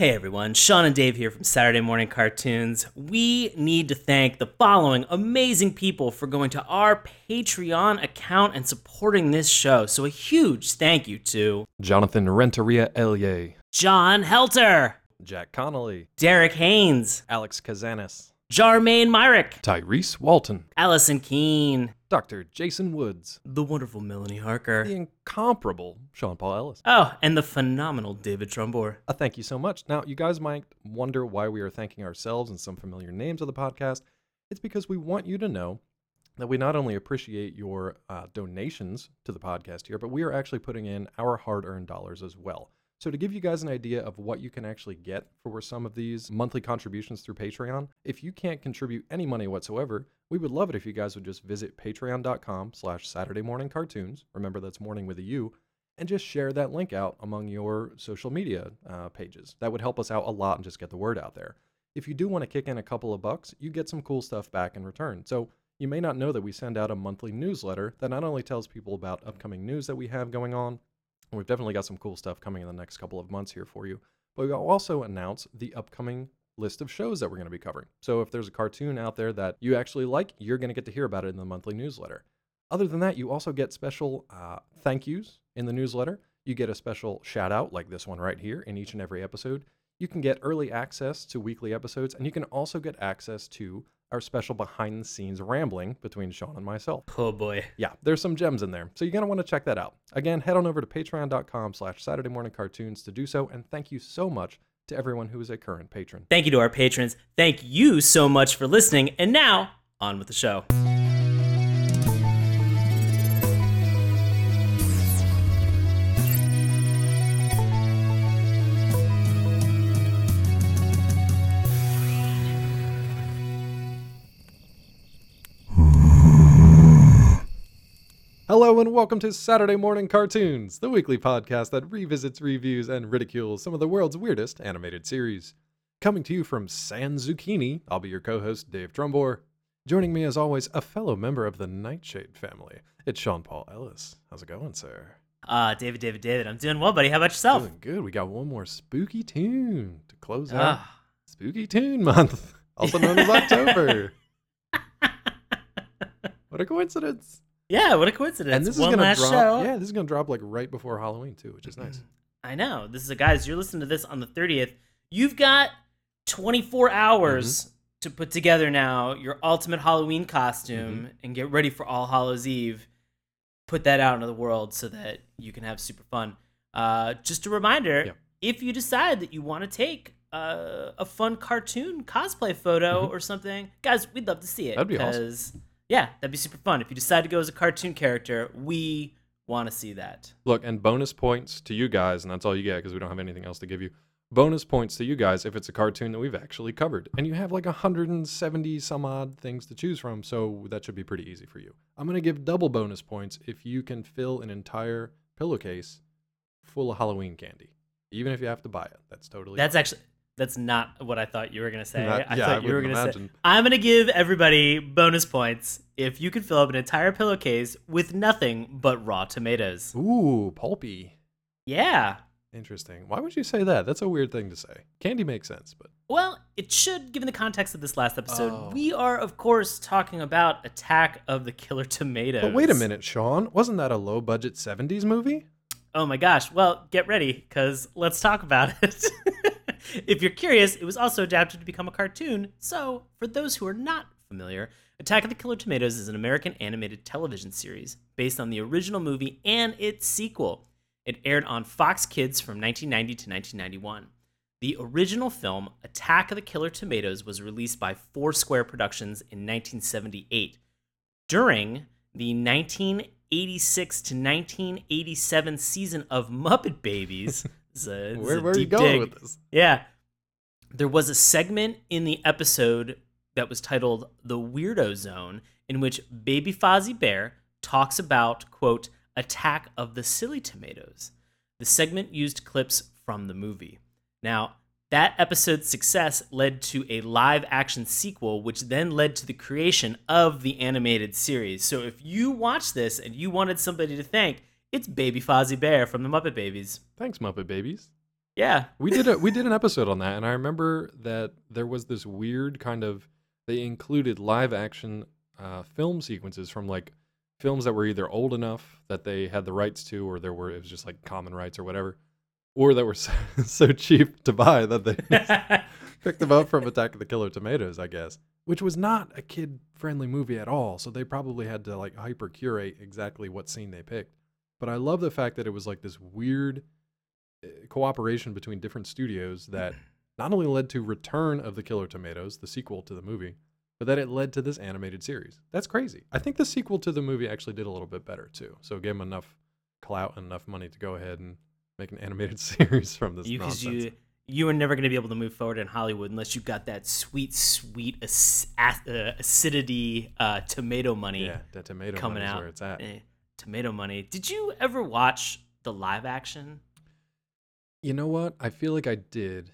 Hey everyone, Sean and Dave here from Saturday Morning Cartoons. We need to thank the following amazing people for going to our Patreon account and supporting this show. So a huge thank you to Jonathan Renteria Elye, John Helter, Jack Connolly, Derek Haynes, Alex Kazanis, Jarmaine Myrick, Tyrese Walton, Allison Keene, Dr. Jason Woods, the wonderful Melanie Harker, the incomparable Sean Paul Ellis. oh, and the phenomenal David Trumbore. A thank you so much. Now, you guys might wonder why we are thanking ourselves and some familiar names of the podcast. It's because we want you to know that we not only appreciate your uh, donations to the podcast here, but we are actually putting in our hard earned dollars as well. So, to give you guys an idea of what you can actually get for some of these monthly contributions through Patreon, if you can't contribute any money whatsoever, we would love it if you guys would just visit patreon.com slash Saturday morning cartoons. Remember, that's morning with a U and just share that link out among your social media uh, pages. That would help us out a lot and just get the word out there. If you do want to kick in a couple of bucks, you get some cool stuff back in return. So you may not know that we send out a monthly newsletter that not only tells people about upcoming news that we have going on, and we've definitely got some cool stuff coming in the next couple of months here for you, but we'll also announce the upcoming list of shows that we're going to be covering. So if there's a cartoon out there that you actually like, you're going to get to hear about it in the monthly newsletter. Other than that, you also get special uh, thank yous in the newsletter. You get a special shout out like this one right here in each and every episode. You can get early access to weekly episodes, and you can also get access to our special behind the scenes rambling between Sean and myself. Oh boy. Yeah, there's some gems in there. So you're going to want to check that out. Again, head on over to patreon.com slash Saturday morning cartoons to do so. And thank you so much to everyone who is a current patron. Thank you to our patrons. Thank you so much for listening. And now, on with the show. Welcome to Saturday Morning Cartoons, the weekly podcast that revisits, reviews, and ridicules some of the world's weirdest animated series. Coming to you from San Zucchini, I'll be your co-host Dave Trumbore. Joining me as always, a fellow member of the Nightshade family. It's Sean Paul Ellis. How's it going, sir? Uh, David, David, David. I'm doing well, buddy. How about yourself? Doing good. We got one more spooky tune to close out Ah. Spooky Tune Month, also known as October. what a coincidence! Yeah, what a coincidence. and this One is gonna last drop. show. Yeah, this is gonna drop like right before Halloween too, which is nice. I know. This is a guys. You're listening to this on the 30th. You've got 24 hours Mm-hmm. to put together now your ultimate Halloween costume Mm-hmm. and get ready for All Hallows Eve. Put that out into the world so that you can have super fun. Uh, just a reminder: Yeah. if you decide that you want to take uh, a fun cartoon cosplay photo or something, guys, we'd love to see it. Mm-hmm. That'd be awesome. Yeah, that'd be super fun. If you decide to go as a cartoon character, we want to see that. Look, and bonus points to you guys, and that's all you get because we don't have anything else to give you. Bonus points to you guys if it's a cartoon that we've actually covered, and you have like 170 some odd things to choose from, so that should be pretty easy for you. I'm gonna give double bonus points if you can fill an entire pillowcase full of Halloween candy, even if you have to buy it. That's totally. That's actually that's not what I thought you were gonna say. I yeah, thought I you were gonna imagine. say I'm gonna give everybody bonus points if you can fill up an entire pillowcase with nothing but raw tomatoes. ooh pulpy. Yeah. Interesting. Why would you say that? That's a weird thing to say. Candy makes sense, but Well, it should, given the context of this last episode. Oh. We are, of course, talking about Attack of the Killer Tomatoes. but wait a minute, Sean. Wasn't that a low budget 70s movie? Oh my gosh. Well, get ready, because let's talk about it. if you're curious, it was also adapted to become a cartoon. So, for those who are not familiar, Attack of the Killer Tomatoes is an American animated television series based on the original movie and its sequel. It aired on Fox Kids from 1990 to 1991. The original film, Attack of the Killer Tomatoes, was released by Foursquare Productions in 1978 during the 1986 to 1987 season of Muppet Babies. A- Where, where are you going dig. with this? Yeah. There was a segment in the episode that was titled The Weirdo Zone, in which Baby Fozzie Bear talks about, quote, Attack of the Silly Tomatoes. The segment used clips from the movie. Now, that episode's success led to a live action sequel, which then led to the creation of the animated series. So if you watch this and you wanted somebody to thank, it's Baby Fozzie Bear from the Muppet Babies. Thanks, Muppet Babies. Yeah. We did a we did an episode on that, and I remember that there was this weird kind of they included live action uh, film sequences from like films that were either old enough that they had the rights to, or there were it was just like common rights or whatever, or that were so, so cheap to buy that they picked them up from Attack of the Killer Tomatoes, I guess, which was not a kid friendly movie at all. So they probably had to like hyper curate exactly what scene they picked. But I love the fact that it was like this weird uh, cooperation between different studios that not only led to Return of the Killer Tomatoes, the sequel to the movie, but that it led to this animated series. That's crazy. I think the sequel to the movie actually did a little bit better too. So it gave them enough clout and enough money to go ahead and make an animated series from this you nonsense. you you are never going to be able to move forward in Hollywood unless you got that sweet, sweet ac- ac- uh, acidity uh, tomato money yeah, that tomato coming out. where it's at. Eh, tomato money. Did you ever watch the live action? You know what? I feel like I did,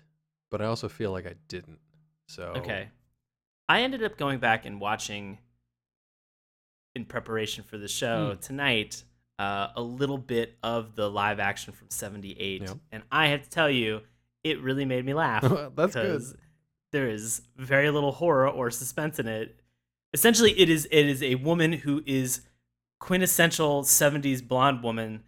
but I also feel like I didn't. So Okay. I ended up going back and watching in preparation for the show Hmm. tonight uh, a little bit of the live action from 78 Yeah. and I have to tell you it really made me laugh That's good. there is very little horror or suspense in it. Essentially it is it is a woman who is quintessential 70s blonde woman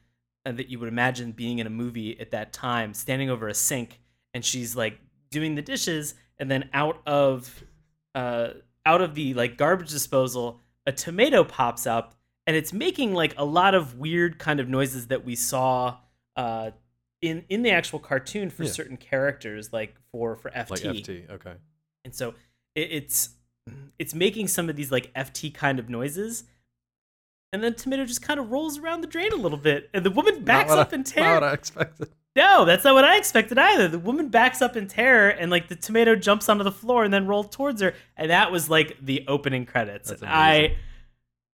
uh, that you would imagine being in a movie at that time standing over a sink and she's like doing the dishes and then out of uh out of the like garbage disposal a tomato pops up and it's making like a lot of weird kind of noises that we saw uh in in the actual cartoon for Yeah. certain characters like for for FT like FT. Okay. and so it, it's it's making some of these like FT kind of noises and then tomato just kind of rolls around the drain a little bit and the woman backs up I- in Not terror what I expected. no, that's not what I expected either. The woman backs up in terror, and like the tomato jumps onto the floor and then rolls towards her, and that was like the opening credits. That's And I, amazing.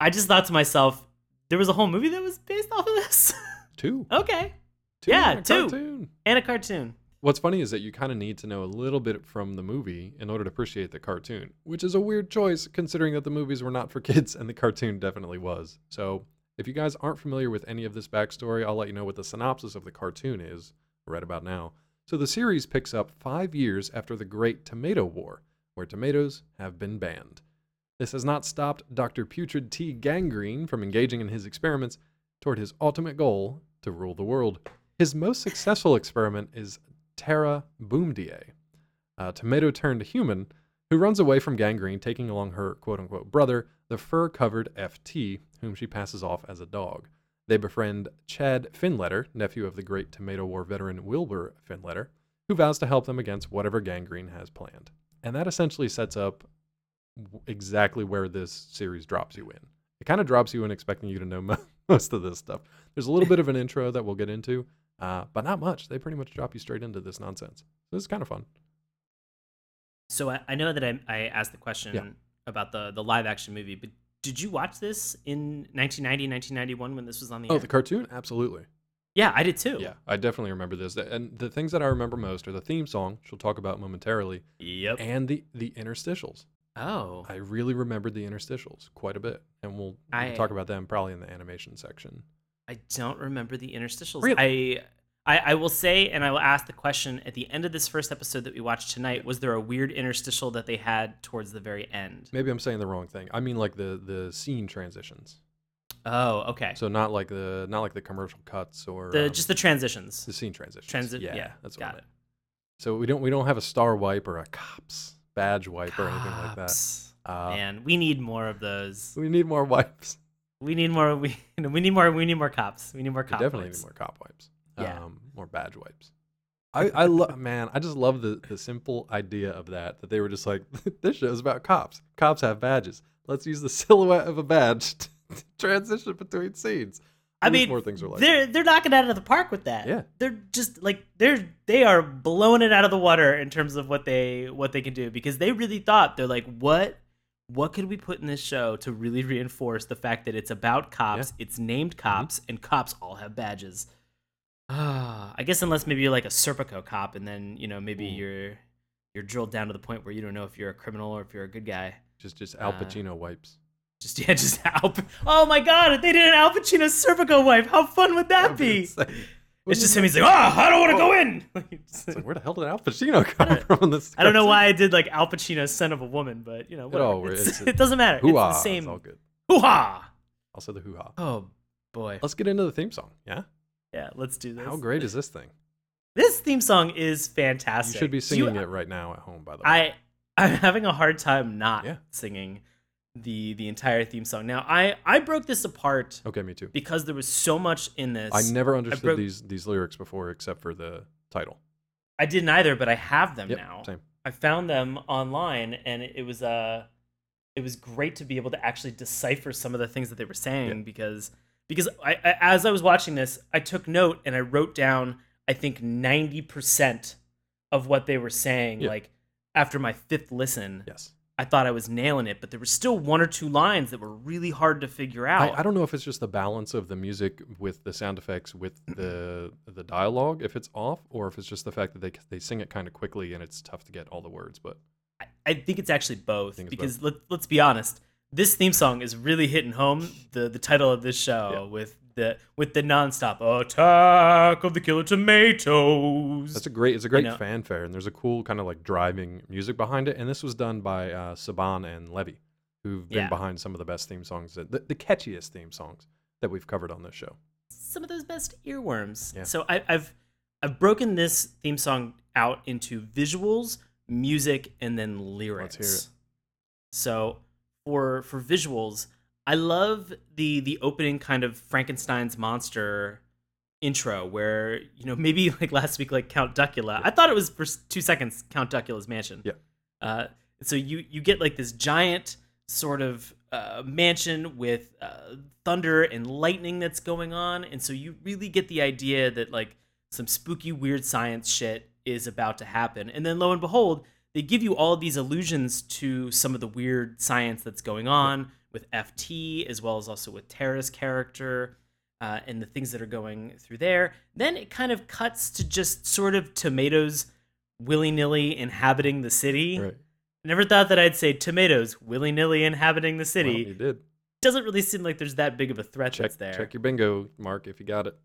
I just thought to myself, there was a whole movie that was based off of this. Two. okay, Two Yeah, two. cartoon. and a cartoon. What's funny is that you kind of need to know a little bit from the movie in order to appreciate the cartoon, which is a weird choice considering that the movies were not for kids and the cartoon definitely was. So, if you guys aren't familiar with any of this backstory, I'll let you know what the synopsis of the cartoon is right about now. So, the series picks up five years after the Great Tomato War, where tomatoes have been banned. This has not stopped Dr. Putrid T. Gangrene from engaging in his experiments toward his ultimate goal to rule the world. His most successful experiment is Tara Boumdeay, a tomato turned human who runs away from Gangrene, taking along her quote unquote brother, the fur covered FT, whom she passes off as a dog. They befriend Chad Finletter, nephew of the great Tomato War veteran Wilbur Finletter, who vows to help them against whatever Gangrene has planned. And that essentially sets up exactly where this series drops you in. It kind of drops you in expecting you to know most of this stuff. There's a little bit of an intro that we'll get into, uh, but not much. They pretty much drop you straight into this nonsense. So this is kind of fun. So I, I know that I, I asked the question Yeah. about the the live action movie, but did you watch this in 1990, 1991 when this was on the Oh, air? the cartoon? Absolutely. yeah, I did too. Yeah, I definitely remember this. And the things that I remember most are the theme song, which we'll talk about momentarily, Yep. and the the interstitials. Oh. I really remembered the interstitials quite a bit, and we'll, we'll talk about them probably in the animation section. I don't remember the interstitials. Really? I, I I will say, and I will ask the question at the end of this first episode that we watched tonight. Was there a weird interstitial that they had towards the very end? Maybe I'm saying the wrong thing. I mean like the the scene transitions. Oh, okay. So not like the not like the commercial cuts or the um, just the transitions. the scene transitions. Transit. Yeah, Yeah, that's what I got meant. it. So we don't we don't have a star wipe or a cops badge wipe or anything like that. Cops. Uh, Man, we need more of those. we need more wipes. We need more. We we need more. We need more cops. We need more We definitely wipes. need more cop wipes. Yeah. Um, more badge wipes. I, I love man, I just love the the simple idea of that. That they were just like, this show's about cops. Cops have badges. Let's use the silhouette of a badge to transition between scenes. I mean, more things are like they're they're knocking out of the park with that. Yeah. they're just like they're they are blowing it out of the water in terms of what they what they can do because they really thought they're like what what could we put in this show to really reinforce the fact that it's about cops, it's named Mm-hmm. cops, and cops all have badges. Ah, I guess unless maybe you're like a Serpico cop, and then you know maybe you're you're drilled down to the point where you don't know if you're a criminal or if you're a good guy. Just just Al Uh, Pacino wipes. Just yeah, just Al. Oh my God! If they did an Al Pacino Serpico wipe, how fun would that That'd be be? Insane. it's just him. He's like, oh, I don't want to go in. It's like, where the hell did Al Pacino come from in this? I don't know why I did like Al Pacino's son of a woman, but you know, whatever. all- It's- it's- it doesn't matter. Hoo-ha, It's the same. It's all good. Hoo ha! Also the hoo ha. Oh boy. Let's get into the theme song. Yeah. Yeah, let's do this. How great is this thing? This theme song is fantastic. You should be So you- singing it right now at home. By the way. I I'm having a hard time not Yeah. singing the the entire theme song. Now I I broke this apart Okay, me too. because there was so much in this. I never understood broke- these these lyrics before, except for the title. I didn't either, but I have them Yep, now. same. I found them online, and it, it was uh, it was great to be able to actually decipher some of the things that they were saying Yeah. because because I, I as I was watching this, I took note and I wrote down I think ninety percent of what they were saying. Yeah. Like after my fifth listen, Yes. I thought I was nailing it, but there were still one or two lines that were really hard to figure out. I don't know if it's just the balance of the music with the sound effects with the the dialogue, if it's off, or if it's just the fact that they they sing it kind of quickly and it's tough to get all the words. But I, I think it's actually both it's because let, let's be honest this theme song is really hitting home the the title of this show Yeah. with the with the nonstop attack of the killer tomatoes that's a great it's a great know. fanfare, and there's a cool kind of like driving music behind it. And this was done by uh, Saban and Levy, who've been Yeah. behind some of the best theme songs, that, the, the catchiest theme songs that we've covered on this show. some of those best earworms Yeah. so I, i've i've broken this theme song out into visuals music and then lyrics Let's hear it. so for for visuals i love the the opening kind of frankenstein's monster intro where you know maybe like last week like count duckula. I thought it was for two seconds count duckula's mansion. Yeah. uh so you you get like this giant sort of uh, mansion with uh, thunder and lightning that's going on. And so you really get the idea that like some spooky weird science shit is about to happen. And then lo and behold they give you all these allusions to some of the weird science that's going on with ft as well as also with Tara's character uh, and the things that are going through there then it kind of cuts to just sort of tomatoes willy-nilly inhabiting the city Right. Never thought that I'd say tomatoes willy nilly inhabiting the Well, city. you did. Doesn't really seem like there's that big of a threat Check that's there. check your bingo, Mark, if you got it.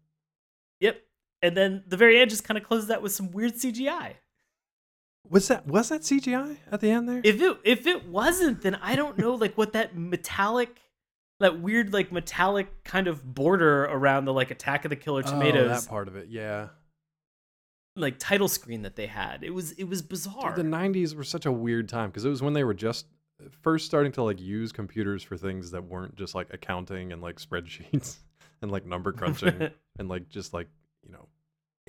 Yep. And then the very end just kind of closes that with some weird CGI. Was that was that CGI at the end there? If it if it wasn't, then I don't know like what that metallic, that weird like metallic kind of border around the like Attack of the Killer Oh, Tomatoes that part of it, yeah. like title screen that they had. It was it was Dude, bizarre. the '90s were such a weird time because it was when they were just first starting to like use computers for things that weren't just like accounting and like spreadsheets and like number crunching and like just like you know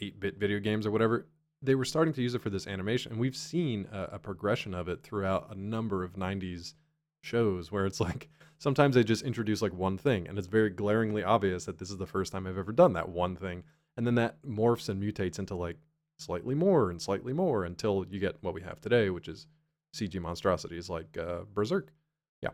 8-bit video games or whatever. They were starting to use it for this animation, and we've seen a, a progression of it throughout a number of '90s shows where it's like sometimes they just introduce like one thing, and it's very glaringly obvious that this is the first time I've ever done that one thing, and then that morphs and mutates into like slightly more and slightly more until you get what we have today, which is CG monstrosities like uh, Berserk. Yeah.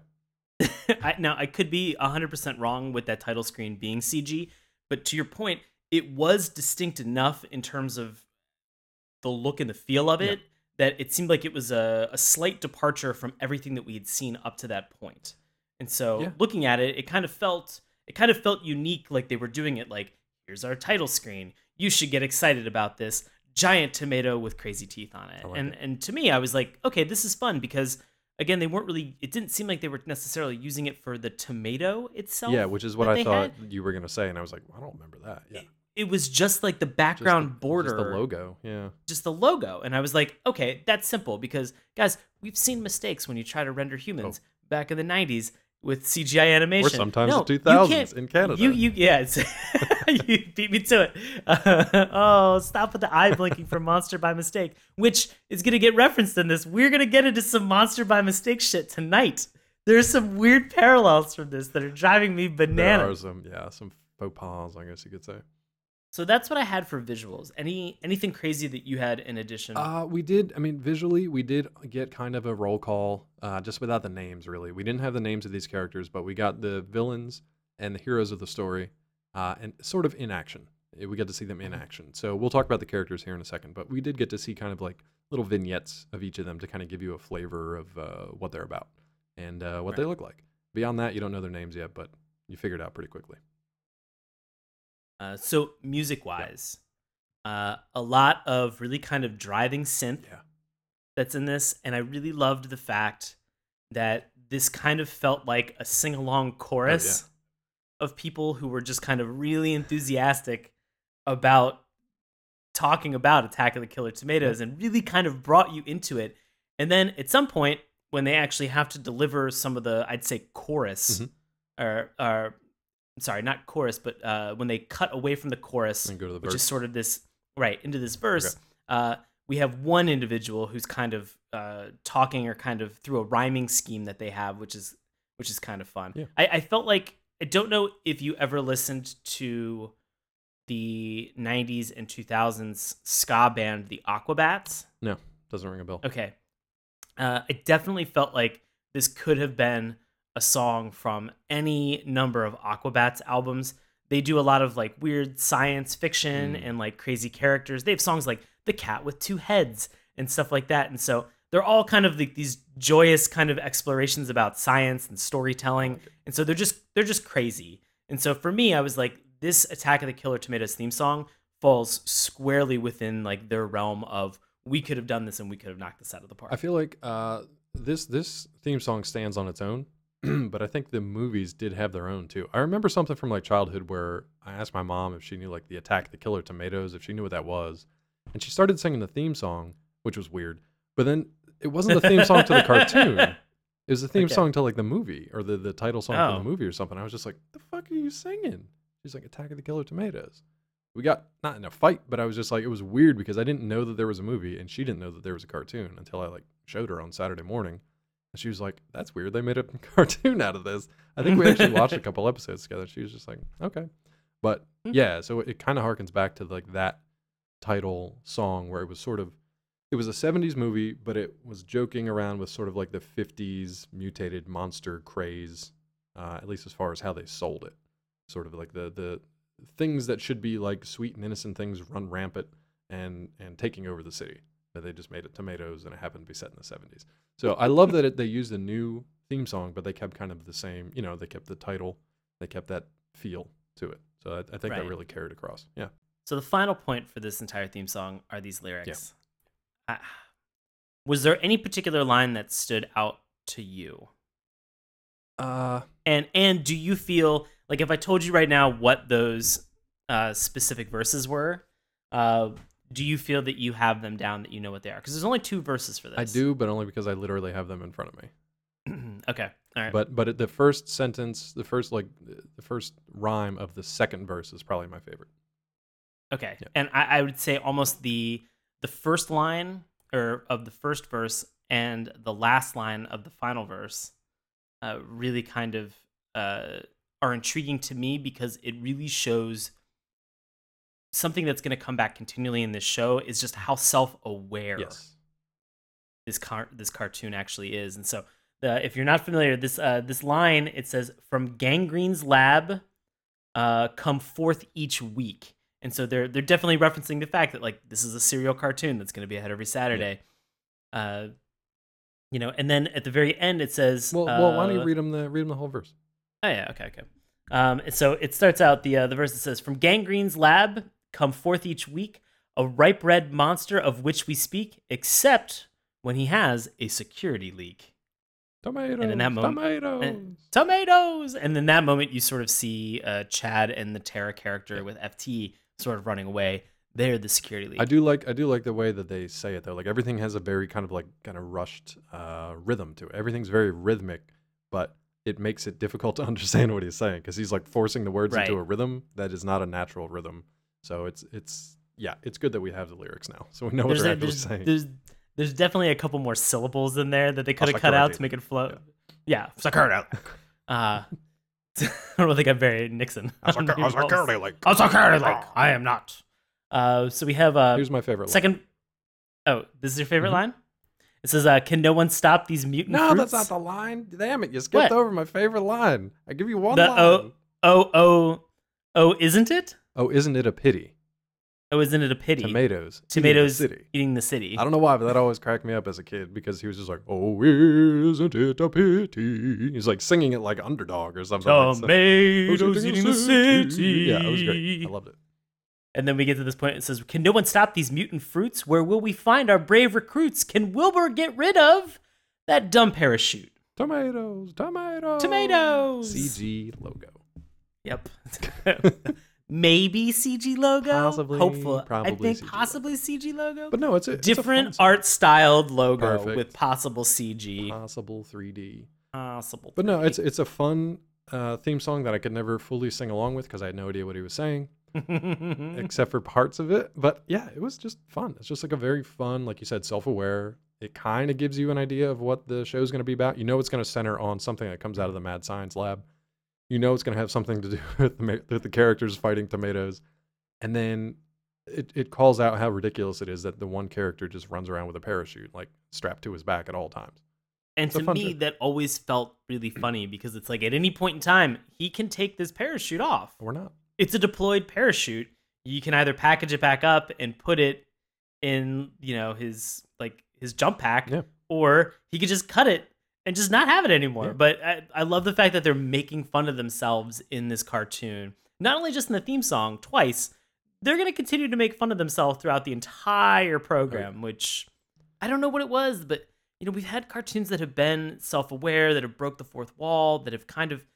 I, now I could be 100% wrong with that title screen being CG, but to your point, it was distinct enough in terms of the look and the feel of Yeah. it that it seemed like it was a, a slight departure from everything that we had seen up to that point. And so Yeah. looking at it, it kind of felt it kind of felt unique like they were doing it like here's our title screen. You should get excited about this giant tomato with crazy teeth on it. Like and it. and to me I was like, okay, this is fun because again, they weren't really it didn't seem like they were necessarily using it for the tomato itself. yeah, which is what I thought had. you were gonna say, and I was like, I don't remember that. Yeah, It, was just like the Just the- background border just the logo. Yeah, just the logo. And I was like, okay, that's simple because guys, we've seen mistakes when you try to render humans oh. back in the 90s with CGI animation. or sometimes no, the 2000s in Canada. You you yeah, it's, you beat me to it. oh, stop with the eye blinking for Monster by Mistake, which is gonna get referenced in this. We're gonna get into some Monster by Mistake shit tonight. There's some weird parallels from this that are driving me there bananas. are some, yeah, some faux pas, I guess you could say. So that's what I had for visuals. Any anything crazy that you had in addition? Uh, we did. I mean, visually, we did get kind of a roll call, uh, just without the names. Really, we didn't have the names of these characters, but we got the villains and the heroes of the story, uh, and sort of in action. Uh, We get to see them in action. So we'll talk about the characters here in a second, but we did get to see kind of like little vignettes of each of them to kind of give you a flavor of uh, what they're about and uh, what they look like. Beyond that, you don't know their names yet, but you figured it out pretty quickly. Uh, so music wise, Uh, a lot of really kind of driving synth Yeah. that's in this, and I really loved the fact that this kind of felt like a sing along chorus of people who were just kind of really enthusiastic about talking about Attack of the Killer Tomatoes and really kind of brought you into it. And then at some point, when they actually have to deliver some of the, I'd say, chorus, Mhm. or, or sorry, not chorus, but uh, when they cut away from the chorus, And go to the which verse. is sort of this right into this verse. Uh, we have one individual who's kind of uh, talking or kind of through a rhyming scheme that they have, which is which is kind of fun. Yeah. I, I felt like I don't know if you ever listened to the '90s and 2000s ska band, the Aquabats. No, doesn't ring a bell. Okay. Uh, it definitely felt like this could have been a song from any number of Aquabats albums. They do a lot of like weird science fiction Mm. and like crazy characters. They have songs like The Cat with Two Heads and stuff like that. And so they're all kind of like these joyous kind of explorations about science and storytelling. and so they're just they're just crazy. And so for me, I was like, this Attack of the Killer Tomatoes theme song falls squarely within like their realm of we could have done this and we could have knocked this out of the park. I feel like uh, this this theme song stands on its own, but I think the movies did have their own too. I remember something from like childhood where I asked my mom if she knew like the Attack the Killer Tomatoes, if she knew what that was, and she started singing the theme song, which was weird. But then it wasn't the theme song to the cartoon; it was the theme Okay. song to like the movie or the the title song to Oh. the movie or something. I was just like, "The fuck are you singing?" She's like, "Attack of the Killer Tomatoes." We got not in a fight, but I was just like, it was weird because I didn't know that there was a movie, and she didn't know that there was a cartoon until I like showed her on Saturday morning, and she was like, "That's weird. They made a cartoon out of this." I think we actually watched a couple episodes together. She was just like, "Okay," but Hmm. yeah, so it kind of harkens back to like that title song where it was sort of it was a 70s movie but it was joking around with sort of like the 50s mutated monster craze uh, at least as far as how they sold it sort of like the the things that should be like sweet and innocent things run rampant and and taking over the city but they just made it tomatoes and it happened to be set in the 70s so i love that it, they used a new theme song but they kept kind of the same you know they kept the title they kept that feel to it. So i, I think that really carried across. Yeah. So the final point for this entire theme song are these lyrics. Ah, was there any particular line that stood out to you? uh. And and do you feel like if I told you right now what those uh, specific verses were, uh, do you feel that you have them down that you know what they are? Because there's only two verses for this. I do, but only because I literally have them in front of me. okay. All right. But but the first sentence, the first like the first rhyme of the second verse is probably my favorite. Okay. Yeah. And I, I would say almost the the first line or of the first verse and the last line of the final verse uh, really kind of uh, are intriguing to me because it really shows something that's going to come back continually in this show is just how self-aware Yes. this car- this cartoon actually is. And so, the, if you're not familiar, this uh, this line it says from Gangrene's lab, uh, come forth each week. And so they're they're definitely referencing the fact that like this is a serial cartoon that's going to be ahead every Saturday. Uh, you know, and then at the very end it says, Well, well, why don't you uh, read them the read them the whole verse? Oh yeah, okay, okay. Um, so it starts out the uh, the verse that says, "From Gangrene's lab come forth each week a ripe red monster of which we speak, except when he has a security leak." Tomatoes. in that moment- tomatoes. and- Tomatoes, and then that moment you sort of see uh, Chad and the Tara character with FT sort of running away. They're the security leak. I do like I do like the way that they say it though. Like everything has a very kind of like kind of rushed uh, rhythm to it. Everything's very rhythmic, but it makes it difficult to understand what he's saying because he's like forcing the words into a rhythm that is not a natural rhythm. So it's it's yeah, it's good that we have the lyrics now, so we know what there's, they're a- actually there's, saying. there's there's definitely a couple more syllables in there that they could have cut out to make it flow. Yeah, security. Uh, I don't think I'm very Nixon. A secu- a security leak. A security leak. I am not. Uh, so we have uh, Here's my favorite. line. second. Oh, this is your favorite Mhm. line. It says, uh, "Can no one stop these mutant No, fruits?" that's not the line. Damn it, you skipped What? over my favorite line. I give you one The line. O- Oh, oh, oh! Isn't it? Oh, isn't it a pity? Oh, isn't it a pity? Tomatoes. Tomatoes eating the Tomatoes City. eating the city. I don't know why, but that always cracked me up as a kid because he was just like, "Oh, isn't it a pity?" He's like singing it like underdog or something. like so- Tomatoes eating the city. Yeah, it was great. I loved it. And then we get to this point. It says, "Can no one stop these mutant fruits? Where will we find our brave recruits? Can Wilbur get rid of that dumb parachute?" Tomatoes, tomatoes, Tomatoes! CG logo. Yep. Maybe CG logo. Possibly, Hopeful. I think CG possibly CG logo. But no, it's a it's a Different art styled logo Perfect. with possible CG. possible 3D. Possible. But no, it's it's a fun uh, theme song that I could never fully sing along with because I had no idea what he was saying except for parts of it. But yeah, it was just fun. It's just like a very fun, like you said, self-aware. It kind of gives you an idea of what the show's going to be about. You know, it's going to center on something that comes out of the mad science lab. You know, it's going to have something to do with the, with the characters fighting tomatoes, and then it it calls out how ridiculous it is that the one character just runs around with a parachute like strapped to his back at all times. And It's to me, that always felt really funny because it's like at any point in time, he can take this parachute off. Or not. It's a deployed parachute. You can either package it back up and put it in, you know, his like his jump pack, Yeah. or he could just cut it and just not have it anymore. Yeah. But I, I love the fact that they're making fun of themselves in this cartoon. Not only just in the theme song twice, they're going to continue to make fun of themselves throughout the entire program, which I don't know what it was, but you know, we've had cartoons that have been self-aware, that have broke the fourth wall, that have kind of,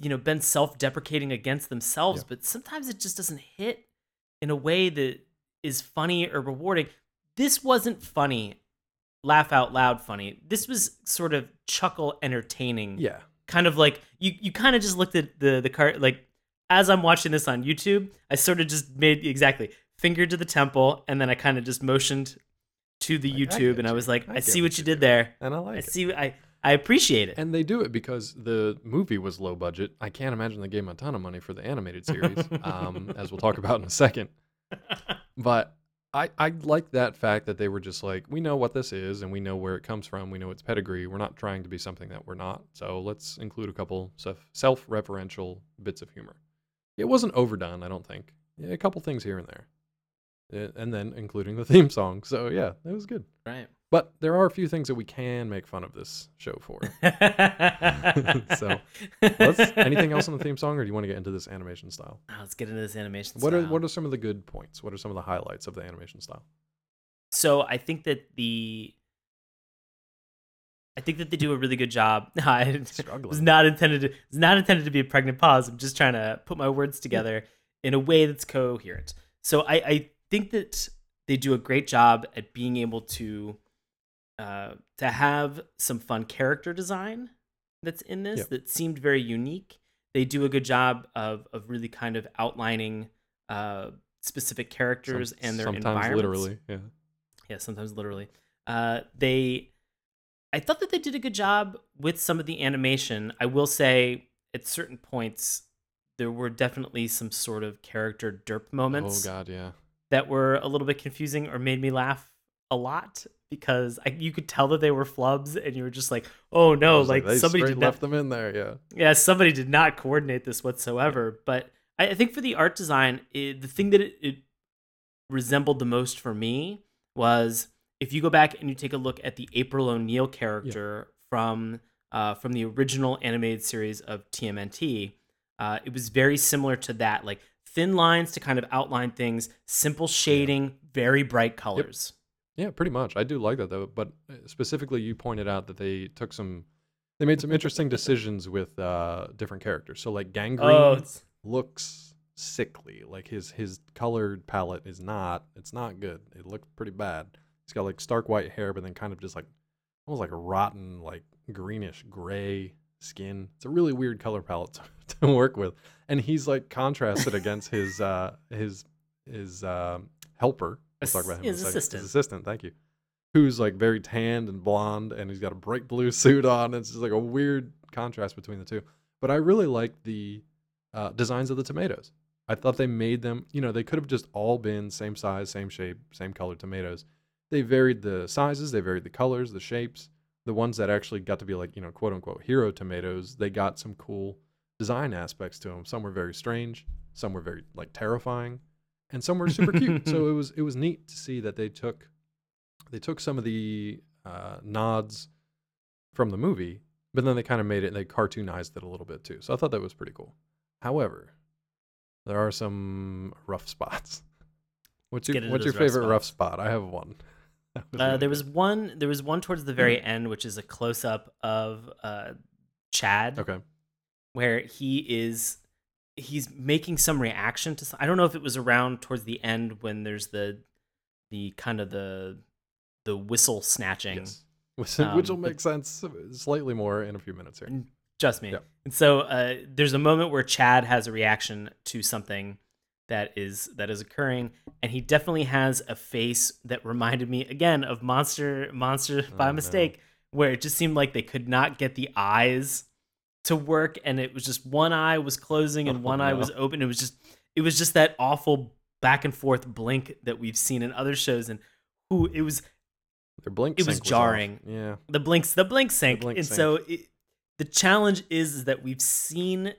you know, been self-deprecating against themselves, Yeah. but sometimes it just doesn't hit in a way that is funny or rewarding. This wasn't funny, laugh out loud funny. This was sort of chuckle entertaining Yeah. kind of like you you kind of just looked at the the cart like as I'm watching this on YouTube, I sort of just made exactly finger to the temple, and then I kind of just motioned to the Like, YouTube, get and I was like, I I, see what you did there. And I like I it. see. I I appreciate it. And they do it because the movie was low budget. I can't imagine they gave them a ton of money for the animated series, um, as we'll talk about in a second. But I, I like that fact that they were just like, we know what this is and we know where it comes from. We know its pedigree. We're not trying to be something that we're not. So let's include a couple self referential bits of humor. It wasn't overdone, I don't think. A couple things here and there. Yeah, And then including the theme song. So yeah, it was good. right. But there are a few things that we can make fun of this show for. So, Let's, anything else on the theme song, or do you want to get into this animation style? Oh, let's get into this animation. What are style. what are some of the good points? What are some of the highlights of the animation style? So I think that the I think that they do a really good job. I Struggling. not intended to it's not intended to be a pregnant pause. I'm just trying to put my words together in a way that's coherent. So I, I think that they do a great job at being able to uh, to have some fun character design that's in this Yep. that seemed very unique. They do a good job of of really kind of outlining uh, specific characters Some- and their sometimes environments literally, yeah. yeah sometimes literally uh they i thought that they did a good job with some of the animation i will say at certain points there were definitely some sort of character derp moments Oh god, yeah. That were a little bit confusing or made me laugh a lot because I, you could tell that they were flubs and you were just like oh no like, they somebody did left not them in there, yeah. yeah, somebody did not coordinate this whatsoever. But I, I think for the art design, it, the thing that it, it resembled the most for me was if you go back and you take a look at the April O'Neil character from uh, from the original animated series of TMNT. Uh, it was very similar to that, like thin lines to kind of outline things, simple shading, very bright colors. Yeah, pretty much. I do like that though. But uh, specifically, you pointed out that they took some, they made some interesting decisions with uh, different characters. So like Gangrene Oh, looks sickly. Like his his colored palette is not. It's not good. It looked pretty bad. He's got like stark white hair, but then kind of just like almost like a rotten, like greenish gray skin. It's a really weird color palette to, to work with. And he's like contrasted against his uh his his um helper. Let's talk about him His assistant. His assistant, thank you. Who's like very tanned and blonde, and he's got a bright blue suit on. It's just like a weird contrast between the two. But I really like the uh, designs of the tomatoes. I thought they made them, you know, they could have just all been same size, same shape, same color tomatoes. They varied the sizes, they varied the colors, the shapes. The ones that actually got to be like, you know, quote unquote hero tomatoes, they got some cool design aspects to them. Some were very strange, some were very like terrifying, and some were super cute. So it was it was neat to see that they took they took some of the uh, nods from the movie, but then they kind of made it they cartoonized it a little bit too. So I thought that was pretty cool. However, there are some rough spots. What's your What's your favorite rough spot? I have one. Was Uh, really there was one. There was one towards the very end, which is a close up of uh, Chad, okay. where he is he's making some reaction to. I don't know if it was around towards the end when there's the the kind of the the whistle snatching. Yes. Which, which will Um, make sense slightly more in a few minutes here. Just me. Yeah. And so uh, there's a moment where Chad has a reaction to something that is that is occurring, and he definitely has a face that reminded me again of Monster Monster oh, by Oh, no. mistake, where it just seemed like they could not get the eyes to work, and it was just one eye was closing and Oh, one eye was open. It was just it was just that awful back and forth blink that we've seen in other shows, and who it was Their blink it was jarring. Yeah. the blinks the blink sync blink and sync. so it, the challenge is, is that we've seen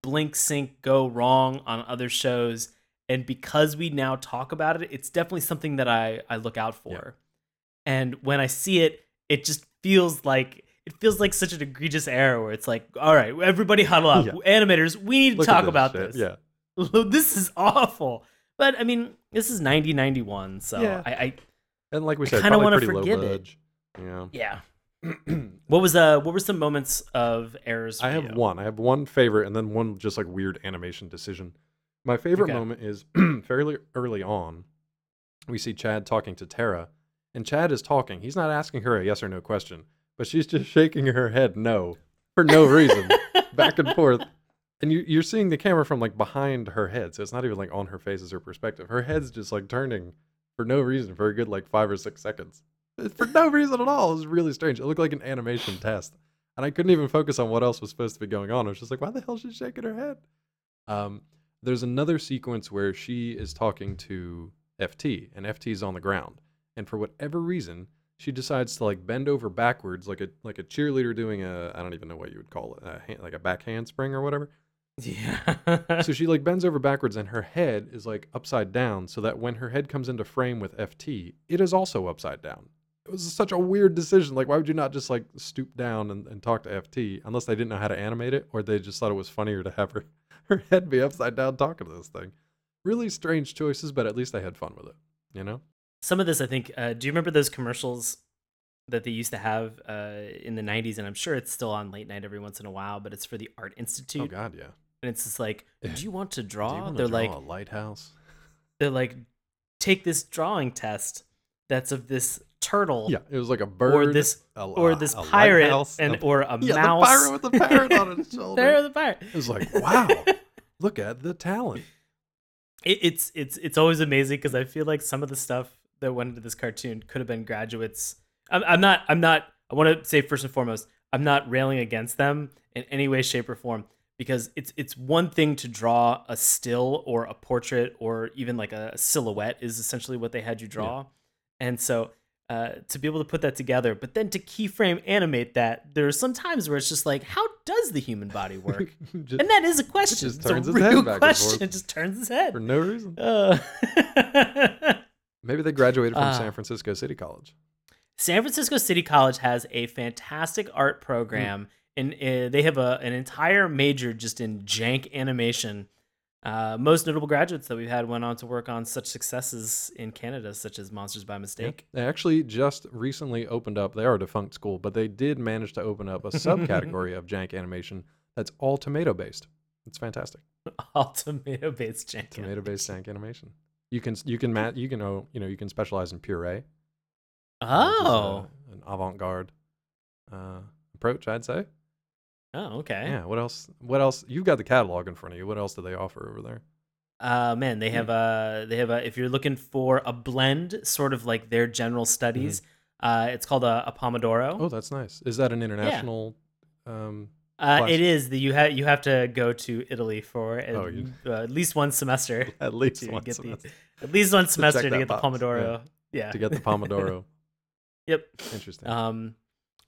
blink sync go wrong on other shows and because we now talk about it it's definitely something that i i look out for and when i see it it just feels like it feels like such an egregious error where it's like all right everybody huddle up Yeah. animators we need to Look talk this about shit. this Yeah. this is awful but i mean this is 90 91 so Yeah. I, I And like we said, kinda wanna pretty low forgive it. Yeah. yeah what was uh what were some moments of errors I have you? one. I have one favorite and then one just like weird animation decision. My favorite Okay. moment is fairly early on. We see Chad talking to Tara, and Chad is talking. He's not asking her a yes or no question, but she's just shaking her head no for no reason, back and forth. And you, you're seeing the camera from like behind her head, so it's not even like on her face as her perspective. Her head's just like turning for no reason for a good like five or six seconds. For no reason at all. It was really strange. It looked like an animation test and I couldn't even focus on what else was supposed to be going on. I was just like, why the hell is she shaking her head? Um, there's another sequence where she is talking to FT, and FT's on the ground, and for whatever reason, she decides to like bend over backwards, like a like a cheerleader doing a I don't even know what you would call it, a hand, like a back handspring or whatever. Yeah. so she like bends over backwards, and her head is like upside down, so that when her head comes into frame with FT, it is also upside down. It was such a weird decision. Like, why would you not just like stoop down and, and talk to FT unless they didn't know how to animate it, or they just thought it was funnier to have her her head be upside down talking to this thing? Really strange choices, but at least I had fun with it. You know? Some of this, I think. Uh, do you remember those commercials that they used to have uh, in the '90s? And I'm sure it's still on late night every once in a while. But it's for the Art Institute, Oh God, yeah. and it's just like, do you want to draw? wanna They're draw like, a lighthouse. they're like, take this drawing test that's of this turtle, Yeah, it was like a bird or this, a- or this a pirate, lighthouse, and a- or a yeah, mouse. the pirate with the parrot on its shoulder. There, the pirate. It was like, wow, look at the talent. it, it's it's it's always amazing because I feel like some of the stuff that went into this cartoon could have been graduates. I'm, I'm not. I'm not. I want to say first and foremost, I'm not railing against them in any way, shape, or form because it's it's one thing to draw a still or a portrait or even like a silhouette is essentially what they had you draw, and so. Uh, to be able to put that together, but then to keyframe animate that, there are some times where it's just like, how does the human body work? Just and that is a question. just it's turns a his head real question. It just turns his head. for no reason. Uh, Maybe they graduated from Ah. San Francisco City College. San Francisco City College has a fantastic art program, and uh, they have a, an entire major just in jank animation. Uh, most notable graduates that we've had went on to work on such successes in Canada, such as Monsters by Mistake. They actually just recently opened up. They are a defunct school, but they did manage to open up a subcategory of jank animation that's all tomato based. It's fantastic. All tomato based jank. Tomato based jank animation. You can you can mat you can know you know you can specialize in puree. Oh. a- an avant garde uh, approach, I'd say. Oh, okay. Yeah. What else? What else? You've got the catalog in front of you. What else do they offer over there? Uh man, they Hmm. have a they have a if you're looking for a blend, sort of like their general studies. Uh, it's called a, a pomodoro. Mm-hmm. Oh, that's nice. Is that an international? Um, Uh, it is that you have you have to go to Italy for at, Oh, you- uh, at least one semester. at least to one get the semester at least one semester to, that get the box, yeah. pomodoro. Yeah, to get the pomodoro. yep. Interesting. Um,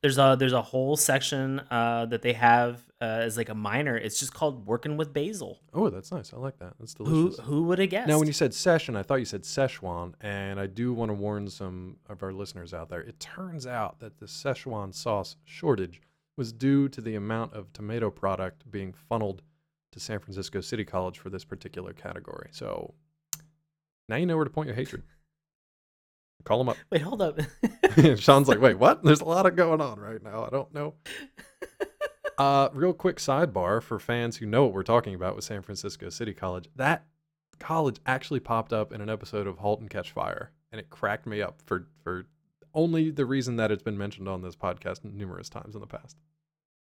there's a there's a whole section uh, that they have uh, as like a minor. It's just called working with basil. oh, that's nice. I like that. That's delicious. Who who would have guessed? Now, when you said session, I thought you said Szechuan, and I do want to warn some of our listeners out there. It turns out that the Szechuan sauce shortage was due to the amount of tomato product being funneled to San Francisco City College for this particular category. So, Now you know where to point your hatred. Call him up. Wait, hold up. Sean's like, wait, what? There's a lot of going on right now. I don't know. Uh, real quick sidebar for fans who know what we're talking about with San Francisco City College. That college actually popped up in an episode of *Halt and Catch Fire*, and it cracked me up for for only the reason that it's been mentioned on this podcast numerous times in the past.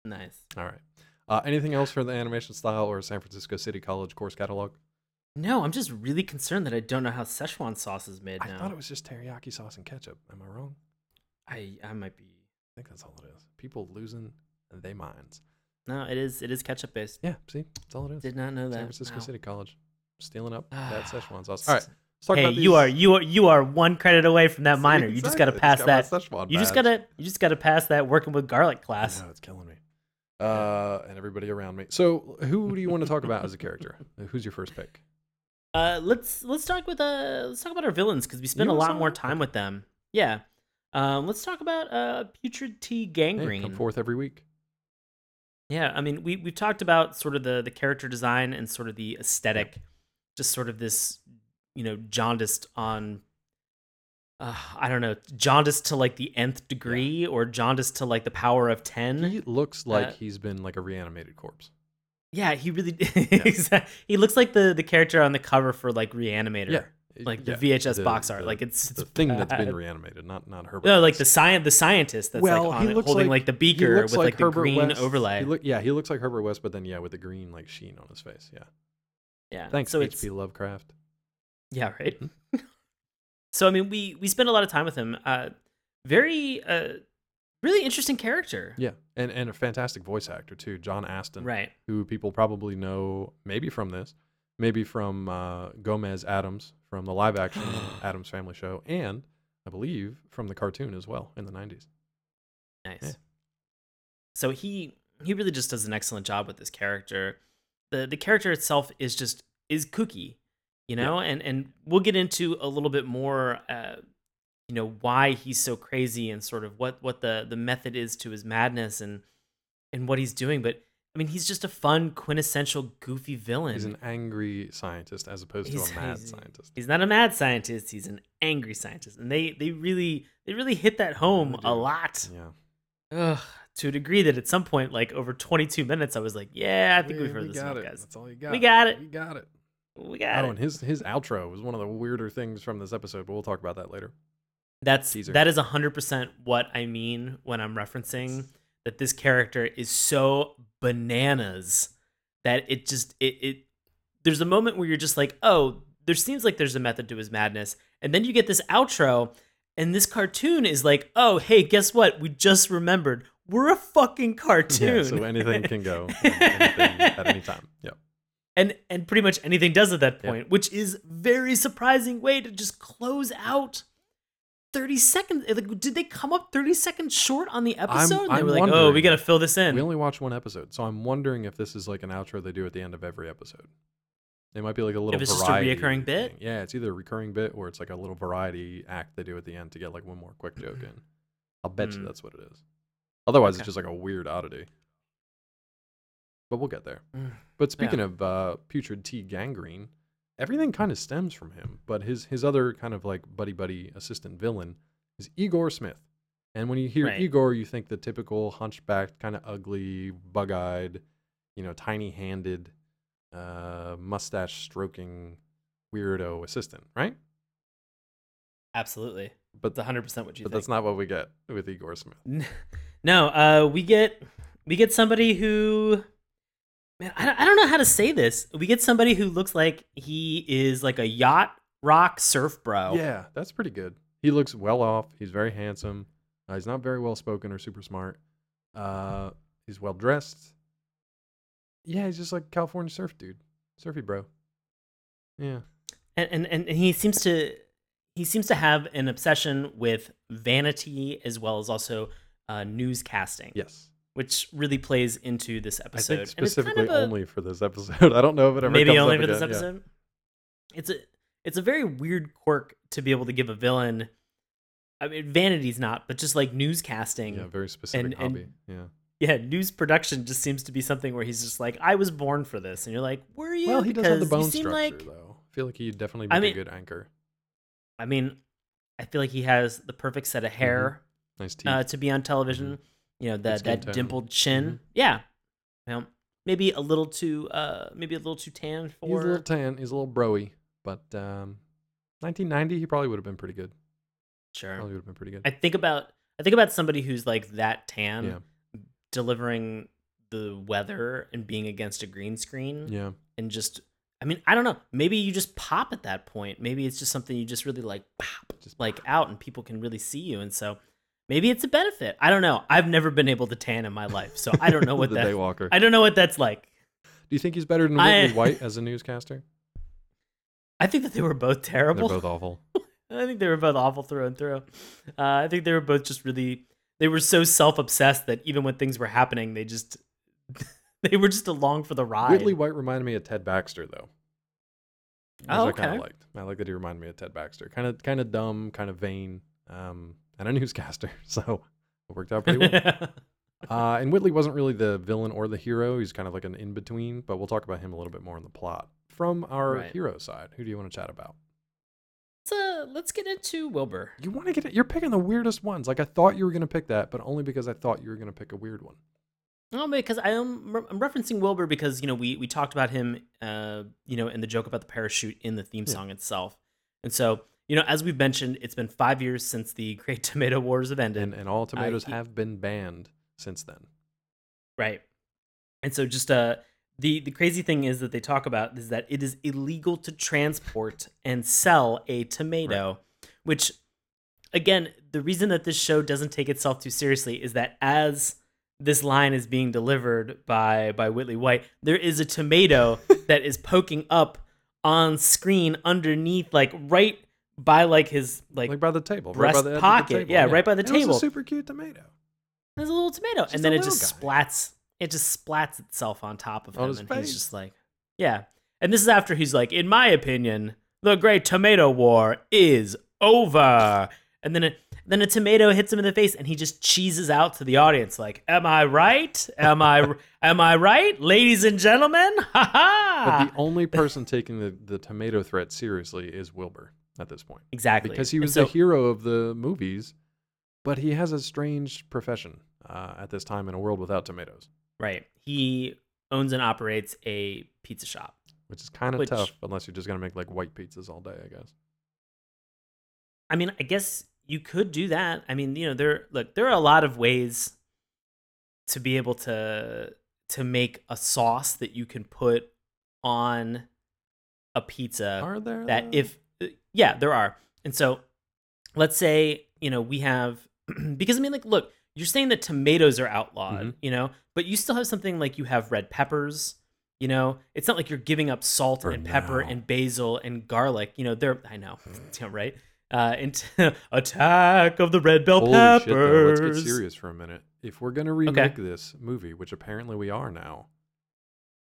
nice. All right. Uh, anything else for the animation style or San Francisco City College course catalog? No, I'm just really concerned that I don't know how Szechuan sauce is made now. I now. thought it was just teriyaki sauce and ketchup. Am I wrong? I I might be. I think that's all it is. People losing they minds. No, it is it is ketchup based. Yeah, see, that's all it is. Did not know that. San Francisco Wow. City College, stealing up that Ah, Szechuan sauce. All right, talk Hey, you are you are you are one credit away from that See, minor. You just got to pass Just got that. Szechuan You just gotta you just gotta pass that working with garlic class. know it's killing me. Uh, and everybody around me. So, who do you want to talk about as a character? Who's your first pick? Uh, let's let's talk with uh let's talk about our villains because we spend a lot more time with them. Yeah. Um, let's talk about uh putrid T Hey, Gangreen. come forth every week. Yeah, I mean, we we've talked about sort of the the character design and sort of the aesthetic, just sort of this, you know, jaundiced on. Uh, I don't know, jaundiced to like the nth degree, or jaundiced to like the power of ten. He looks like Uh, he's been like a reanimated corpse. Yeah, he really. exactly. He looks like the the character on the cover for like Reanimator. Yeah, like the yeah, VHS box art. Like it's, the it's thing that's been reanimated, not not Herbert. No, like the West. science, the scientist that's Well, like on it, holding like- like, the beaker with like, the Herbert green West. overlay. He look, yeah, he looks like Herbert West, but then yeah, with the green like sheen on his face. Yeah, yeah, thanks so H.P. Lovecraft. yeah, right. Mhm. so I mean, we we spend a lot of time with him. Uh, very uh, really interesting character. Yeah, and and a fantastic voice actor too, John Astin, Right. who people probably know maybe from this, maybe from uh, Gomez Addams from the live action Addams Family Show, and I believe from the cartoon as well in the '90s. Nice. Yeah. So he he really just does an excellent job with this character. The the character itself is just is kooky, you know, and and we'll get into a little bit more uh you know why he's so crazy and sort of what what the the method is to his madness and and what he's doing, but I mean, he's just a fun quintessential goofy villain. He's an angry scientist as opposed to a mad he's- scientist. He's not a mad scientist. He's an angry scientist, and they they really they really hit that home a lot. Yeah, Ugh, to a degree that at some point, like over 22 minutes, I was like, "Yeah, I think we've heard we this got enough, guys. That's all you got. We got it. We got it. We got Oh, it." and his his outro was one of the weirder things from this episode, but we'll talk about that later. That's teaser. that is 100% what I mean when I'm referencing that this character is so bananas that it just it it there's a moment where you're just like, "Oh, there seems like there's a method to his madness." And then you get this outro and this cartoon is like, "Oh, hey, guess what? We just remembered. We're a fucking cartoon." Yeah, so anything can go anything at any time. Yeah. and and pretty much anything does at that Yeah. point, which is very surprising way to just close out 30 seconds. Like, did they come up 30 seconds short on the episode? And they I'm were like, oh, we got to fill this in. We only watched one episode, so I'm wondering if this is like an outro they do at the end of every episode. It might be like a little If it's just a variety reoccurring bit? Yeah, it's either a recurring bit or it's like a little variety act they do at the end to get like one more quick joke in. I'll bet you Mm. that's what it is. Otherwise, Okay. it's just like a weird oddity. But we'll get there. Mm. But speaking of uh, putrid tea Gangreen, everything kind of stems from him. But his his other kind of like buddy buddy assistant villain is Igor Smith. And when you hear Right. Igor, you think the typical hunchbacked, kind of ugly, bug eyed, you know, tiny handed, uh, mustache stroking weirdo assistant, right? Absolutely. But It's 100% what you but think. that's not what we get with Igor Smith. no, uh, we get we get somebody who man, I don't, I don't know how to say this. We get somebody who looks like he is like a yacht rock surf bro. Yeah, that's pretty good. He looks well off. He's very handsome. Uh, he's not very well spoken or super smart. Uh, he's well dressed. Yeah, he's just like California surf dude, surfy bro. Yeah, and, and and he seems to he seems to have an obsession with vanity as well as also uh, newscasting, yes. Which really plays into this I episode. think And it's kind specifically of a- only for this episode. I don't know if it ever maybe only for this again. Yeah. episode. It's a it's a very weird quirk to be able to give a villain. I mean, vanity's not, but just like newscasting. Yeah, very specific and- hobby. yeah. yeah, news production just seems to be something where he's just like, I was born for this, and you're like, were you? Well, he does have the bone structure like- though. I feel like he'd definitely be I a mean- good anchor. I mean, I feel like he has the perfect set of hair Nice teeth. uh, to be on television. You know that that dimpled chin. Mhm. Yeah. Well, maybe a little too uh maybe a little too tan for he's a little tan. He's a little broy, but um, 1990 he probably would have been pretty good. sure. Probably would have been pretty good. I think about I think about somebody who's like that tan Yeah. delivering the weather and being against a green screen yeah. and just I mean, I don't know. Maybe you just pop at that point. Maybe it's just something you just really like pop Just like out and people can really see you and so maybe it's a benefit. I don't know. I've never been able to tan in my life, so I don't know what the that Daywalker. I don't know what that's like. Do you think he's better than I- Whitley White as a newscaster? I think that they were both terrible. They're both awful. I think they were both awful through and through. Uh, I think they were both just really they were so self obsessed that even when things were happening, they just they were just along for the ride. Whitley White reminded me of Ted Baxter though. Which Oh, I kind of liked. I like that he reminded me of Ted Baxter. Kind of, kind of dumb, kind of vain, um, and a newscaster. So it worked out pretty well. uh, and Whitley wasn't really the villain or the hero. He's kind of like an in between. But we'll talk about him a little bit more in the plot. From our Right. hero side, who do you want to chat about? let's, uh, let's get into Wilbur. You want to get it? You're picking the weirdest ones. Like I thought you were gonna pick that, but only because I thought you were gonna pick a weird one. Oh, because I am I'm referencing Wilbur because you know we we talked about him, uh, you know, in the joke about the parachute in the theme Yeah. song itself, and so you know as we've mentioned, it's been five years since the Great Tomato Wars have ended. And and all tomatoes he- have been banned since then. Right. And so just uh the the crazy thing is that they talk about is that it is illegal to transport and sell a tomato, which again, the reason that this show doesn't take itself too seriously is that as this line is being delivered by by Whitley White, there is a tomato that is poking up on screen underneath like right by like his like, Like, by the table, right breast by the of the pocket. table, Yeah, right by the And it was table. a super cute tomato. there's a little tomato, Just and then it just little splats. It just splats itself on top of On him, and face. he's just like, yeah. And this is after he's like, in my opinion, the Great Tomato War is over. And then it, then a tomato hits him in the face, and he just cheeses out to the audience, like, "Am I right? Am I am I right, ladies and gentlemen? Ha But the only person taking the, the tomato threat seriously is Wilbur at this point. Exactly, Because he was so- the hero of the movies, but he has a strange profession uh, at this time in a world without tomatoes, right. He owns and operates a pizza shop. which is kind of tough unless you're just going to make like white pizzas all day, I guess. I mean, I guess you could do that. I mean, you know, there look, there are a lot of ways to be able to to make a sauce that you can put on a pizza Are there? that though? if yeah, there are. And so let's say, you know, we have because I mean like look, you're saying that tomatoes are outlawed, Mhm. you know, but you still have something like you have red peppers, you know. It's not like you're giving up salt For and pepper now. and basil and garlic, you know, they're I know, yeah, right? Uh into attack of the red bell Holy peppers. shit, though. Let's get serious for a minute. If we're going to remake this movie, which apparently we are now,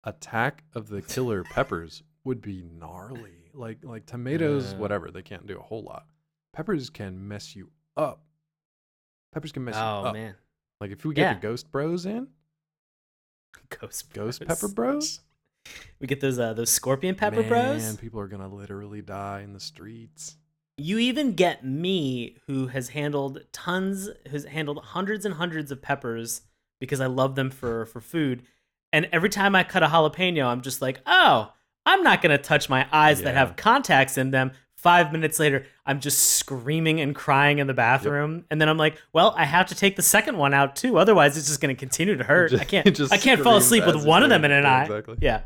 Attack of the Killer Peppers would be gnarly. Like like tomatoes, Uh. whatever, they can't do a whole lot. Peppers can mess you up. Peppers can mess you up. Oh man. Like if we get Yeah. the Ghost Bros in, Ghost Ghost Pepper Bros, We get those uh those scorpion pepper man, bros. Man, people are gonna literally die in the streets. You even get me, who has handled tons, who's handled hundreds and hundreds of peppers because I love them for for food. And every time I cut a jalapeno, I'm just like, oh, I'm not gonna touch my eyes that have contacts in them. Five minutes later, I'm just screaming and crying in the bathroom, and then I'm like, "Well, I have to take the second one out too, otherwise it's just going to continue to hurt. Just- I can't, just I can't fall asleep with one of them in an eye. exactly. Yeah,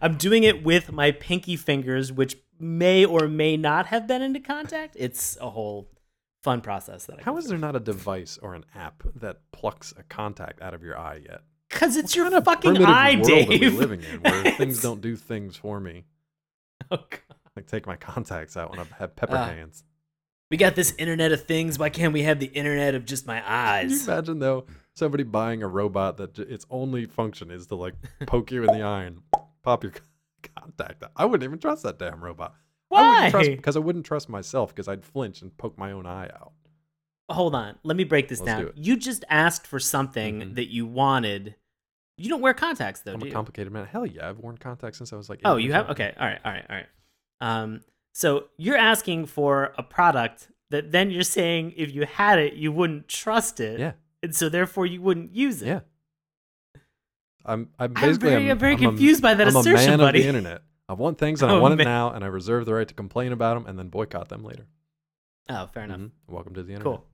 I'm doing it with my pinky fingers, which may or may not have been into contact. It's a whole fun process that I How is there not a device or an app that plucks a contact out of your eye yet? Because it's your kind of fucking eye, Dave. living in where things don't do things for me? Oh, God. Like take my contacts out when I have pepper Ah. hands. We got this Internet of Things. Why can't we have the Internet of just my eyes? Can you imagine though somebody buying a robot that j- its only function is to like poke you in the eye and pop your contact out? I wouldn't even trust that damn robot. Why? trust because I wouldn't trust myself because I'd flinch and poke my own eye out. Hold on. Let me break this Let's down. it. You just asked for something Mhm. that you wanted. You don't wear contacts though, I'm a complicated man. Hell yeah, I've worn contacts since I was like. oh, you have? old. Okay. All right. All right. All right. Um, so you're asking for a product that then you're saying if you had it, you wouldn't trust it. Yeah. And so therefore you wouldn't use it. Yeah. I'm I'm I'm very, I'm, very I'm a- confused by that assertion. I'm assertion, a man buddy. of the internet. I want things and I Oh, want it now, and I reserve the right to complain about them and then boycott them later. Oh, fair enough. Mhm. Welcome to the internet. Cool.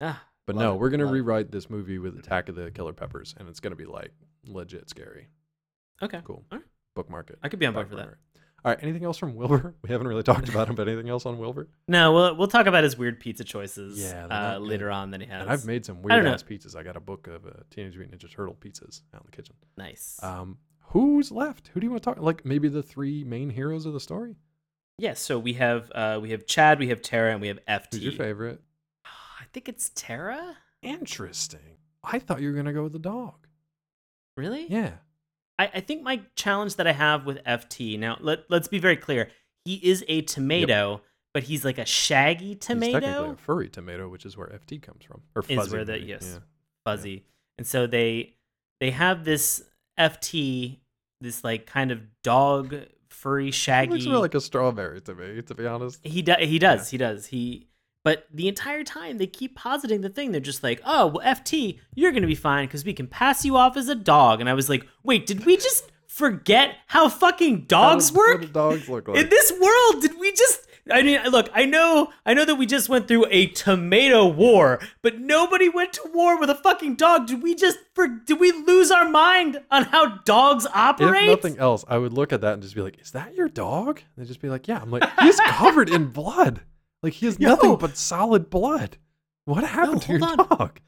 Ah, But no, it, we're gonna love it. rewrite this movie with Attack of the Killer Peppers, and it's gonna be like legit scary. okay. Cool. Alright. Bookmark it. I could be on board for that. All right. Anything else from Wilbur? We haven't really talked about him, but anything else on Wilbur? No, we'll we'll talk about his weird pizza choices Yeah, uh, later on that he has. And I've made some weird ass pizzas. I got a book of uh, Teenage Mutant Ninja Turtle pizzas out in the kitchen. nice. Um, who's left? Who do you want to talk? Like maybe the three main heroes of the story. yes, so we have uh we have Chad, we have Tara, and we have FT. Who's your favorite? I think it's Tara. Interesting. I thought you were gonna go with the dog. Really? Yeah. I, I think my challenge that I have with FT now let let's be very clear. He is a tomato, but he's like a shaggy tomato. He's technically a furry tomato, which is where FT comes from. Or Is fuzzy where the- yes. Yeah. fuzzy. And so they they have this FT, this like kind of dog furry shaggy. looks more like a strawberry to me, to be honest. he does he does he does he but the entire time they keep positing the thing they're just like oh well ft you're gonna be fine because we can pass you off as a dog and i was like wait did we just forget how fucking dogs How work What do dogs look like? in this world did we just i mean look i know i know that we just went through a tomato war but nobody went to war with a fucking dog did we just for did we lose our mind on how dogs operate If nothing else, I would look at that and just be like, "Is that your dog?" And they'd just be like, "Yeah." I'm like, "He's covered in blood. Like he has Yo. nothing but solid blood. What happened to your on. dog?"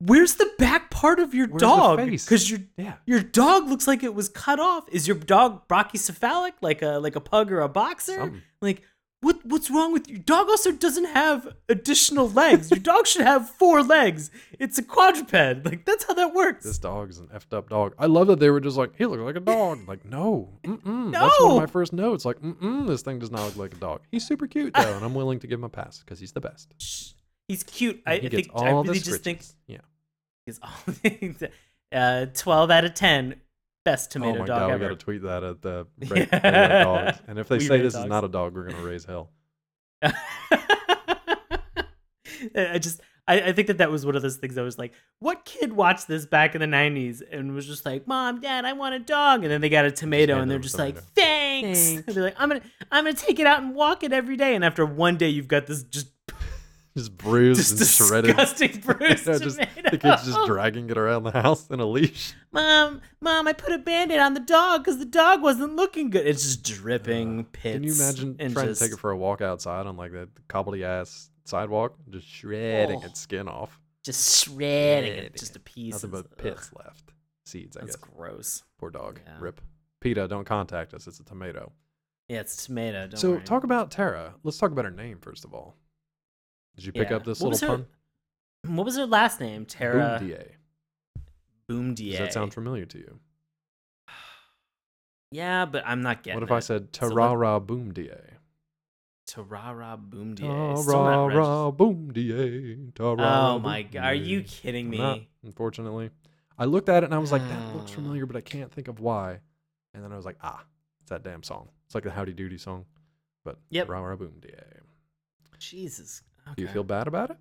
where's the back part of your Where's dog because your Yeah. Your dog looks like it was cut off. Is your dog brachycephalic, like a like a pug or a boxer? Something. Like what what's wrong with your dog? Also doesn't have additional legs. your dog should have four legs. It's a quadruped. Like that's how that works. This dog is an effed up dog. I love that they were just like, he looked like a dog. Like, no, mm-mm. That's one of my first notes. Like, mm-mm, this thing does not look like a dog. He's super cute though, and I'm willing to give him a pass because he's the best. He's cute. I, I think I all really just think yeah. he's all uh, twelve out of ten. Best oh tomato oh my dog god, we gotta tweet that at the Yeah. rate, rate dogs. And if they We say this is not a dog, we're gonna raise hell. I just I, I think that that was one of those things I was like, what kid watched this back in the '90s and was just like, "Mom, Dad, I want a dog," and then they got a tomato and they're just like, "Thanks." Thanks. They're like, "I'm gonna I'm gonna take it out and walk it every day." And after one day, you've got this just Just bruised just and shredded. disgusting bruised Yeah, just- tomato. the kid's just dragging it around the house in a leash. Mom, Mom, I put a band-aid on the dog because the dog wasn't looking good. It's just dripping pits. Can you imagine trying just, to take it for a walk outside on like that cobbledy ass sidewalk, just shredding Oh. its skin off? just shredding it just a piece. Nothing but Ugh, pits left. Seeds, I That's guess. gross. Poor dog. Yeah. Rip. PETA, don't contact us. It's a tomato. Yeah, it's tomato. Don't so worry. talk about Tara. Let's talk about her name first of all. Did you pick Yeah. up this What little her- pun? What was her last name? Tara Boumdeay. Boumdeay. Does that sound familiar to you? Yeah, but I'm not getting what if I it. said So let- Tarara Boomdier? Tarara Boomdier? Still not regis- Tarara Boomdier. Tarara Oh my god, are you kidding me? not, unfortunately. I looked at it and I was like, that looks Ah. familiar, but I can't think of why. And then I was like, ah, it's that damn song. It's like the Howdy Doody song. But Yep. Rah Rah Boom Dier. Jesus. Do you Okay. feel bad about it?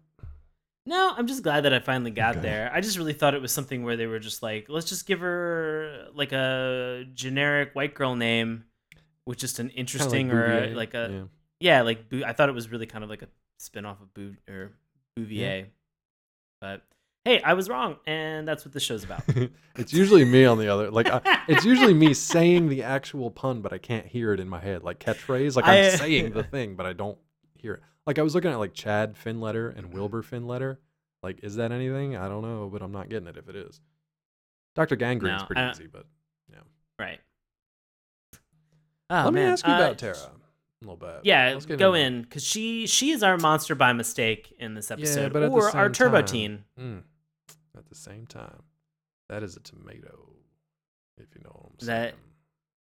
No, I'm just glad that I finally got Okay. there. I just really thought it was something where they were just like, let's just give her like a generic white girl name with just an Kinda interesting or a, Bouvier. like a Yeah. yeah, like Bou- I thought it was really kind of like a spin-off of Bou or Bouvier. But hey, I was wrong, and that's what the show's about. it's usually me on the other. Like, I, it's usually me saying the actual pun, but I can't hear it in my head. Like catchphrase. Like I'm I- saying the thing, but I don't hear it. Like I was looking at like Chad Finletter and Wilbur Finletter. Like, is that anything? I don't know, but I'm not getting it if it is. Dr. Gangreen's No, pretty easy, but yeah. right. Oh, let me ask you uh, about Tara a little bit. Yeah, Let's go in because she she is our monster by mistake in this episode, but at the or our turbo time- teen. Mm. At the same time, that is a tomato. If you know what I'm saying. That-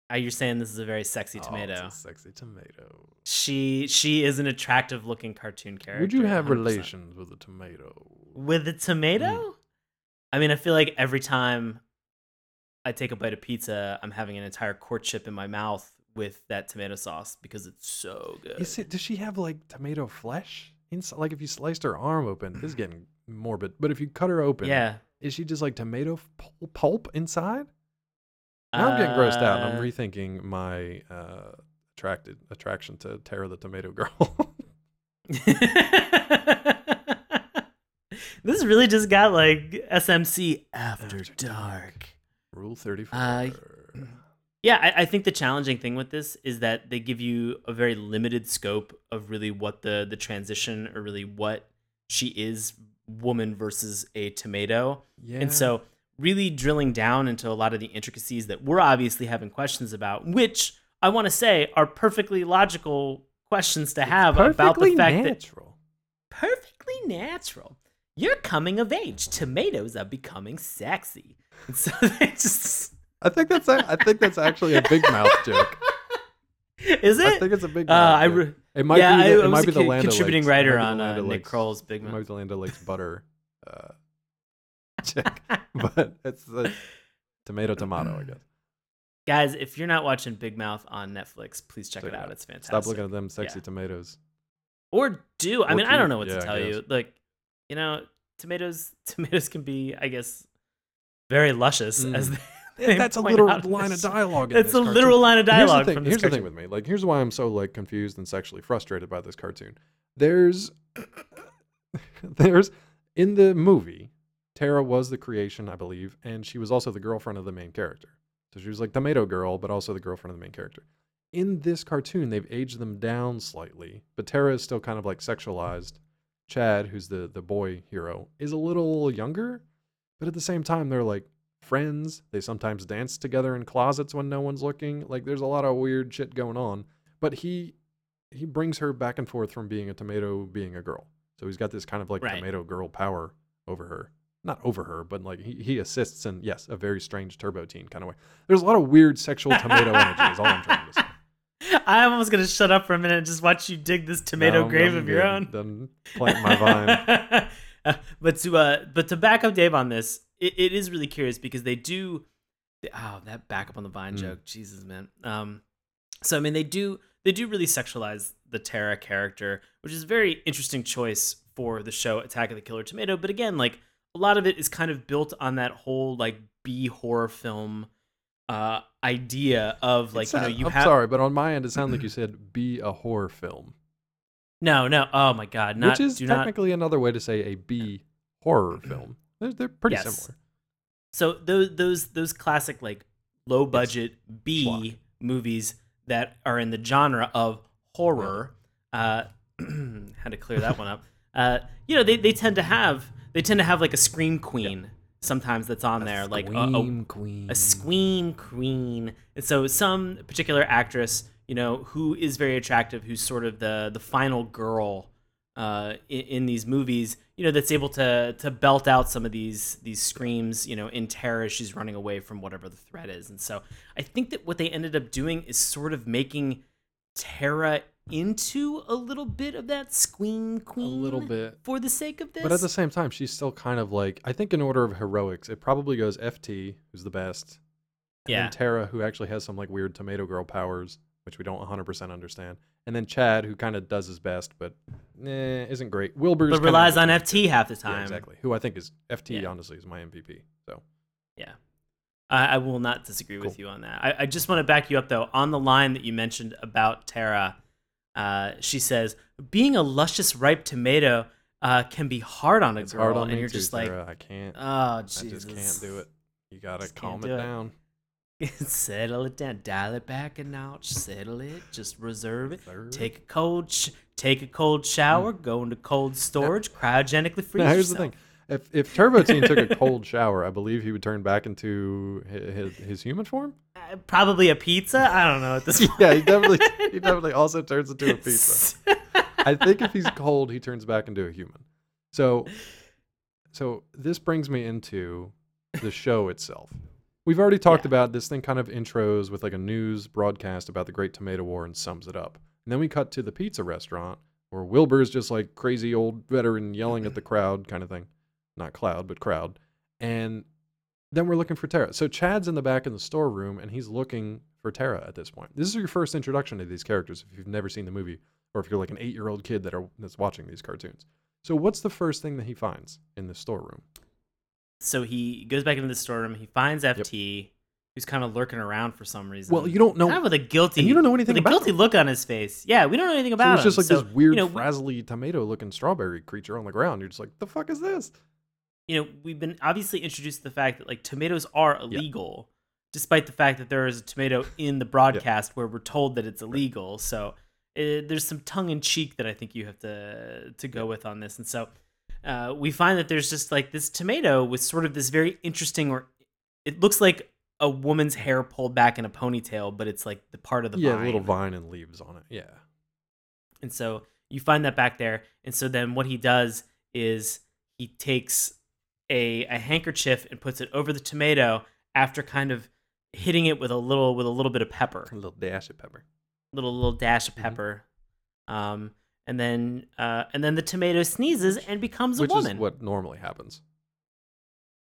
Are you saying this is a very sexy Oh, tomato? a sexy tomato. She she is an attractive looking cartoon character. Would you have 100%. relations with a tomato? with a tomato? Mm. I mean, I feel like every time I take a bite of pizza, I'm having an entire courtship in my mouth with that tomato sauce because it's so good. Is it? Does she have like tomato flesh inside? Like if you sliced her arm open, this is getting morbid. But if you cut her open, yeah. is she just like tomato pulp inside? Now I'm getting grossed out. and I'm Uh, rethinking my uh, attracted attraction to Tara the Tomato Girl. this really just got like SMC after, After dark. Rule thirty four. Uh, Yeah, I, I think the challenging thing with this is that they give you a very limited scope of really what the the transition or really what she is woman versus a tomato. yeah. And so really drilling down into a lot of the intricacies that we're obviously having questions about, which I want to say are perfectly logical questions to have about the fact that natural. perfectly natural. You're coming of age. Tomatoes are becoming sexy. And so they just I think that's I think that's actually a big mouth joke. is it? I think it's a big Uh, mouth I re- It might yeah, be the, it might be the contributing O'Lakes- writer on uh, Nick Kroll's Big It might Mouth. be the Land O'Lakes butter uh, chick, but it's the tomato tomato, I guess. Guys, if you're not watching Big Mouth on Netflix, please check Check it out. out. It's fantastic. Stop looking at them sexy Yeah. tomatoes. Or do. I Or mean, I don't keep- know what yeah, to I tell you. Like, you know, tomatoes tomatoes can be, I guess, very luscious Mm. as they, that's a point literal out in line of this- dialogue. in It's this a cartoon. literal line of Here's the dialogue thing- from this Here's the thing cartoon. with me. Like, here's why I'm so like confused and sexually frustrated by this cartoon. There's, there's in the movie, Tara was the creation, I believe, and she was also the girlfriend of the main character. So she was like tomato girl, but also the girlfriend of the main character. In this cartoon, they've aged them down slightly, but Tara is still kind of like sexualized. Chad, who's the the boy hero, is a little younger, but at the same time, they're like friends. They sometimes dance together in closets when no one's looking. Like there's a lot of weird shit going on. But he he brings her back and forth from being a tomato being a girl. So he's got this kind of like Right. tomato girl power over her. Not over her, but like he, he assists in yes, a very strange turbo teen kind of way. There's a lot of weird sexual tomato energy, is all I'm trying to say. I'm almost gonna shut up for a minute and just watch you dig this tomato I'm- grave of your own. Done planting my vine. Uh, but to uh, but to back up Dave on this, it, it is really curious because they do. Oh, that back up on the vine Mm. joke, Jesus, man. Um, so I mean, they do they do really sexualize the Tara character, which is a very interesting choice for the show Attack of the Killer Tomato. But again, like a lot of it is kind of built on that whole like B horror film uh idea of like It you know you I'm have sorry, but on my end, it sounded like you said be a horror film, no no oh my god not which is do not technically another way to say a B horror film. They're, they're pretty Yes. similar. So those those those classic like low budget B movies that are in the genre of horror. Uh, had to clear that one up. Uh, you know, they, they tend to have they tend to have like a scream queen sometimes that's on there, like a, a, queen. a scream queen. And so some particular actress, you know, who is very attractive, who's sort of the the final girl uh, in, in these movies, you know, that's able to to belt out some of these these screams, you know, in terror as she's running away from whatever the threat is. And so I think that what they ended up doing is sort of making Tara into a little bit of that scream a little bit. for the sake of this. But at the same time, she's still kind of like I think in order of heroics, it probably goes FT, who's the best, and yeah, then Tara, who actually has some like weird tomato girl powers, which we don't 100% understand, and then Chad, who kind of does his best, but eh, isn't great. Wilbur's but relies on FT too. half the time. Yeah, exactly. Who I think is FT. Yeah. Honestly, is my MVP. So Yeah. I, I will not disagree with you on that. I, I just want to back you up, though, on the line that you mentioned about Tara. Uh, she says, being a luscious, ripe tomato uh, can be hard on a it's girl. on and you're too, just like, Tara. I can't. oh, I just can't do it. You gotta calm it, do it. down. Settle it down. Dial it back a notch. Settle it. Just reserve it. Third. Take a cold sh- take a cold shower. Go into cold storage. Cryogenically freeze Now, here's the yourself. thing: if if Turbo Teen took a cold shower, I believe he would turn back into his, his, his human form. Uh, probably a pizza. I don't know at this point. Yeah, he definitely he definitely also turns into a pizza. I think if he's cold, he turns back into a human. So, so this brings me into the show itself. We've already talked Yeah. about this thing kind of intros with like a news broadcast about the Great Tomato War and sums it up. And then we cut to the pizza restaurant where Wilbur's just like crazy old veteran yelling at the crowd kind of thing. Not cloud, but crowd. And then we're looking for Tara. So Chad's in the back in the storeroom and he's looking for Tara at this point. This is your first introduction to these characters if you've never seen the movie, or if you're like an eight year old kid that are that's watching these cartoons. So what's the first thing that he finds in the storeroom? So he goes back into the storeroom. He finds FT, who's kind of lurking around for some reason. Well, you don't know. kind of with a guilty, you don't know anything with a about guilty him. look on his face. Yeah, we don't know anything about So about it's just him. like So, this weird, you know, frazzly tomato looking strawberry creature on the ground. You're just like, the fuck is this? You know, we've been obviously introduced to the fact that like tomatoes are illegal, despite the fact that there is a tomato in the broadcast where we're told that it's illegal. So uh, there's some tongue in cheek that I think you have to to go with on this, and so uh, we find that there's just like this tomato with sort of this very interesting, or it looks like a woman's hair pulled back in a ponytail, but it's like the part of the yeah, vine. little vine and leaves on it. Yeah. And so you find that back there. And so then what he does is he takes a, a handkerchief and puts it over the tomato after kind of hitting it with a little with a little bit of pepper, A little dash of pepper. little little dash of Mhm. pepper. Um, and then uh, and then the tomato sneezes and becomes a Which woman. is what normally happens.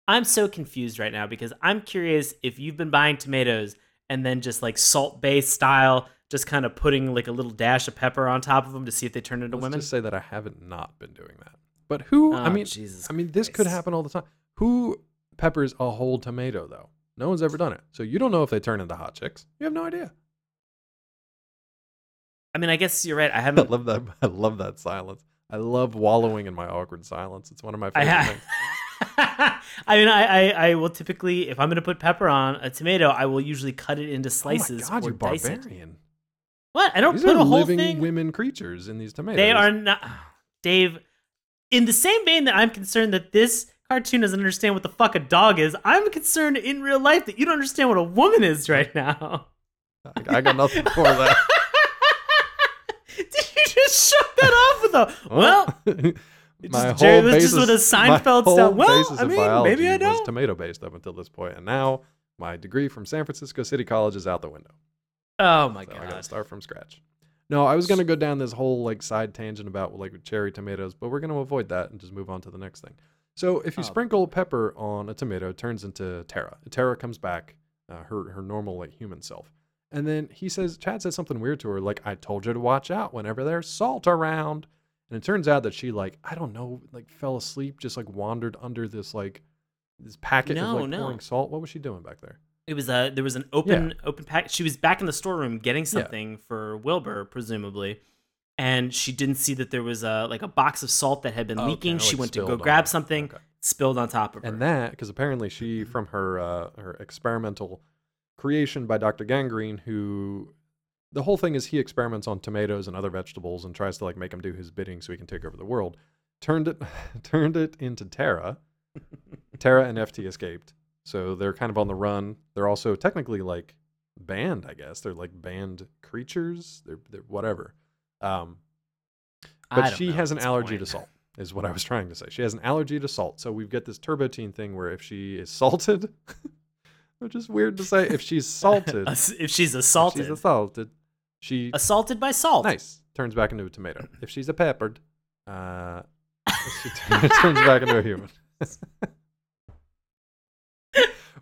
I'm so confused right now because I'm curious if you've been buying tomatoes and then just like salt base style, just kind of putting like a little dash of pepper on top of them to see if they turn into Let's women. just say that I haven't not been doing that. But who? I Oh, mean, Jesus I mean, this could happen all the time. Who peppers a whole tomato though? No one's ever done it. So you don't know if they turn into hot chicks. You have no idea. I mean, I guess you're right. I I haven't. love that. I love that silence. I love wallowing in my awkward silence. It's one of my I favorite have. things. I mean, I, I, I will typically, if I'm going to put pepper on a tomato, I will usually cut it into slices oh my God, or you dice it. barbarian! What? I don't These put are a whole living thing. women creatures in these tomatoes. They are not, Dave. In the same vein that I'm concerned that this cartoon doesn't understand what the fuck a dog is, I'm concerned in real life that you don't understand what a woman is right now. I I got nothing for that. Did you just shut that off with a well? My just- whole was basis, just with a Seinfeld style, "Well, I mean, maybe I was don't." tomato based up until this point, and now my degree from San Francisco City College is out the window. Oh my So I gotta start from scratch. No, I was gonna go down this whole like side tangent about like cherry tomatoes, but we're gonna avoid that and just move on to the next thing. So if you Oh. sprinkle pepper on a tomato, it turns into Tara. Tara comes back, uh, her her normal like human self, and then he says, Chad says something weird to her, like I told you to watch out whenever there's salt around. And it turns out that she like I don't know like fell asleep, just like wandered under this like this packet No, of like no. pouring salt. What was she doing back there? It was a there was an open open pack. She was back in the storeroom getting something for Wilbur, presumably, and she didn't see that there was a like a box of salt that had been Oh, leaking. okay, she like went to go grab her. something, Okay. spilled on top of her. and that because apparently she from her uh, her experimental creation by Dr. Gangreen, who the whole thing is he experiments on tomatoes and other vegetables and tries to like make them do his bidding so he can take over the world. Turned it turned it into Tara. Tara and FT escaped, so they're kind of on the run. They're also technically like banned, I guess. They're like banned creatures. They're, they're whatever. Um, but she has an allergy point. to salt is what i was trying to say she has an allergy to salt so we've got this Turbo Teen thing where if she is salted which is weird to say if she's salted if she's if assaulted, she's assaulted she assaulted by salt. nice turns back into a tomato if she's a peppered uh she turns back into a human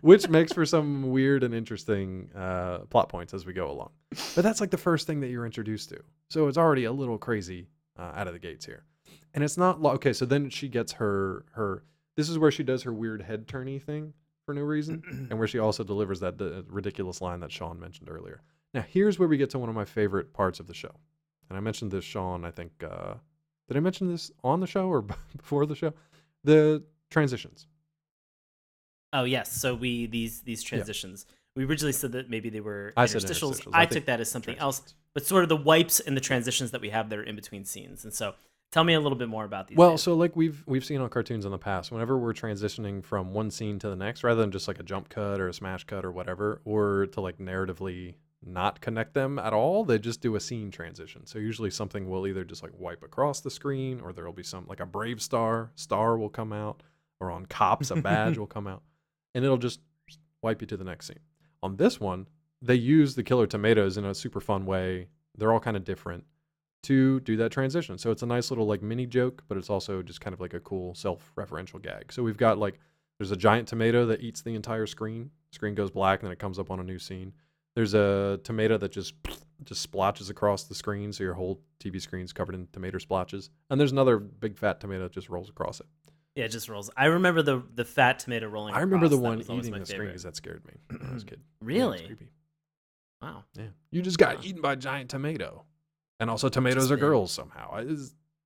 which makes for some weird and interesting uh, plot points as we go along. But that's like the first thing that you're introduced to, so it's already a little crazy uh, out of the gates here. And it's not lo- okay. So then she gets her her. This is where she does her weird head turny thing for no reason, and where she also delivers that uh, ridiculous line that Sean mentioned earlier. Now here's where we get to one of my favorite parts of the show, and I mentioned this Sean. I think uh, did I mention this on the show or before the show? The transitions. Oh yes, so we these these transitions. We originally said that maybe they were I interstitials. interstitials. I I, took that as something else, but sort of the wipes and the transitions that we have that are in between scenes. And so, tell me a little bit more about these. Well, Dave. so like we've we've seen on cartoons in the past, whenever we're transitioning from one scene to the next, rather than just like a jump cut or a smash cut or whatever, or to like narratively not connect them at all, they just do a scene transition. So usually something will either just like wipe across the screen, or there will be some like a BraveStarr star will come out, or on cops a badge will come out, and it'll just wipe you to the next scene. On this one, they use the killer tomatoes in a super fun way. They're all kind of different to do that transition. So it's a nice little like mini joke, but it's also just kind of like a cool self-referential gag. So we've got like there's a giant tomato that eats the entire screen. Screen goes black and then it comes up on a new scene. There's a tomato that just just splotches across the screen, so your whole TV screen's covered in tomato splotches. And there's another big fat tomato that just rolls across it. Yeah, it just rolls. I remember the the fat tomato rolling. I remember the across. That one was always eating my the screen favorite. because that scared me when I was a kid. Yeah, it was Really? creepy. Wow. Yeah, you just got eaten by a giant tomato, and also tomatoes are Interesting. girls somehow. I-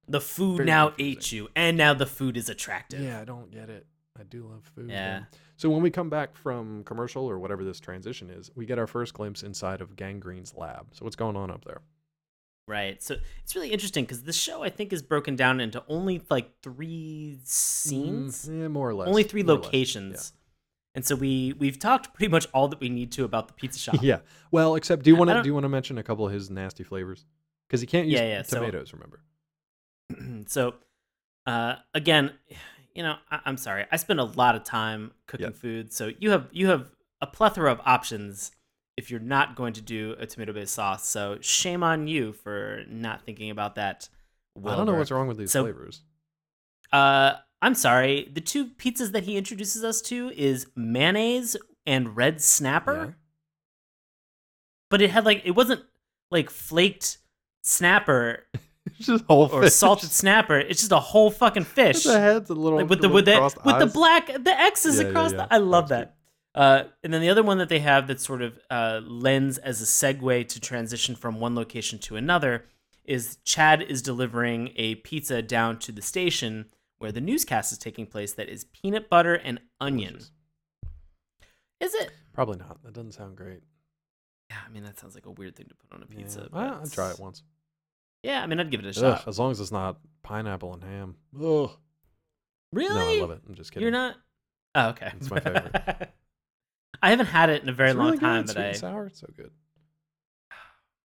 The food Very now confusing. ate you, and now the food is attractive. yeah, I don't get it. I do love food. Yeah. So when we come back from commercial or whatever this transition is, we get our first glimpse inside of Gangreen's lab. So what's going on up there? Right. So it's really interesting because this show I think is broken down into only like three scenes, Mm, yeah, more or less. only three more locations. And so we we've talked pretty much all that we need to about the pizza shop. Yeah. Well, except do you want to don't- you want to mention a couple of his nasty flavors? Because he can't use Yeah, yeah, so- tomatoes. remember? so uh, again, you know, I- I'm sorry. I spend a lot of time cooking Yeah. food, so you have you have a plethora of options if you're not going to do a tomato-based sauce. So shame on you for not thinking about that. I don't know what's wrong with these So- flavors. Uh, I'm sorry. The two pizzas that he introduces us to is mayonnaise and red snapper. Yeah. But it had like it wasn't like flaked snapper It's just whole or fish. salted snapper. It's just a whole fucking fish. The head's a little Like, with the with the with the black the X's Yeah, across yeah. the I love That's that. Uh, and then the other one that they have that sort of uh, lends as a segue to transition from one location to another is Chad is delivering a pizza down to the station where the newscast is taking place that is peanut butter and onion. Delicious. Is it? Probably not. That doesn't sound great. Yeah, I mean that sounds like a weird thing to put on a Yeah. pizza. Well, but I'd try it once. Yeah, I mean I'd give it a Ugh, shot. as long as it's not pineapple and ham. Ugh. Really? No, I love it. I'm just kidding. You're not. Oh, okay. It's my favorite. I haven't had it in a very It's long really time, good. Sweet I. and sour. It's so good.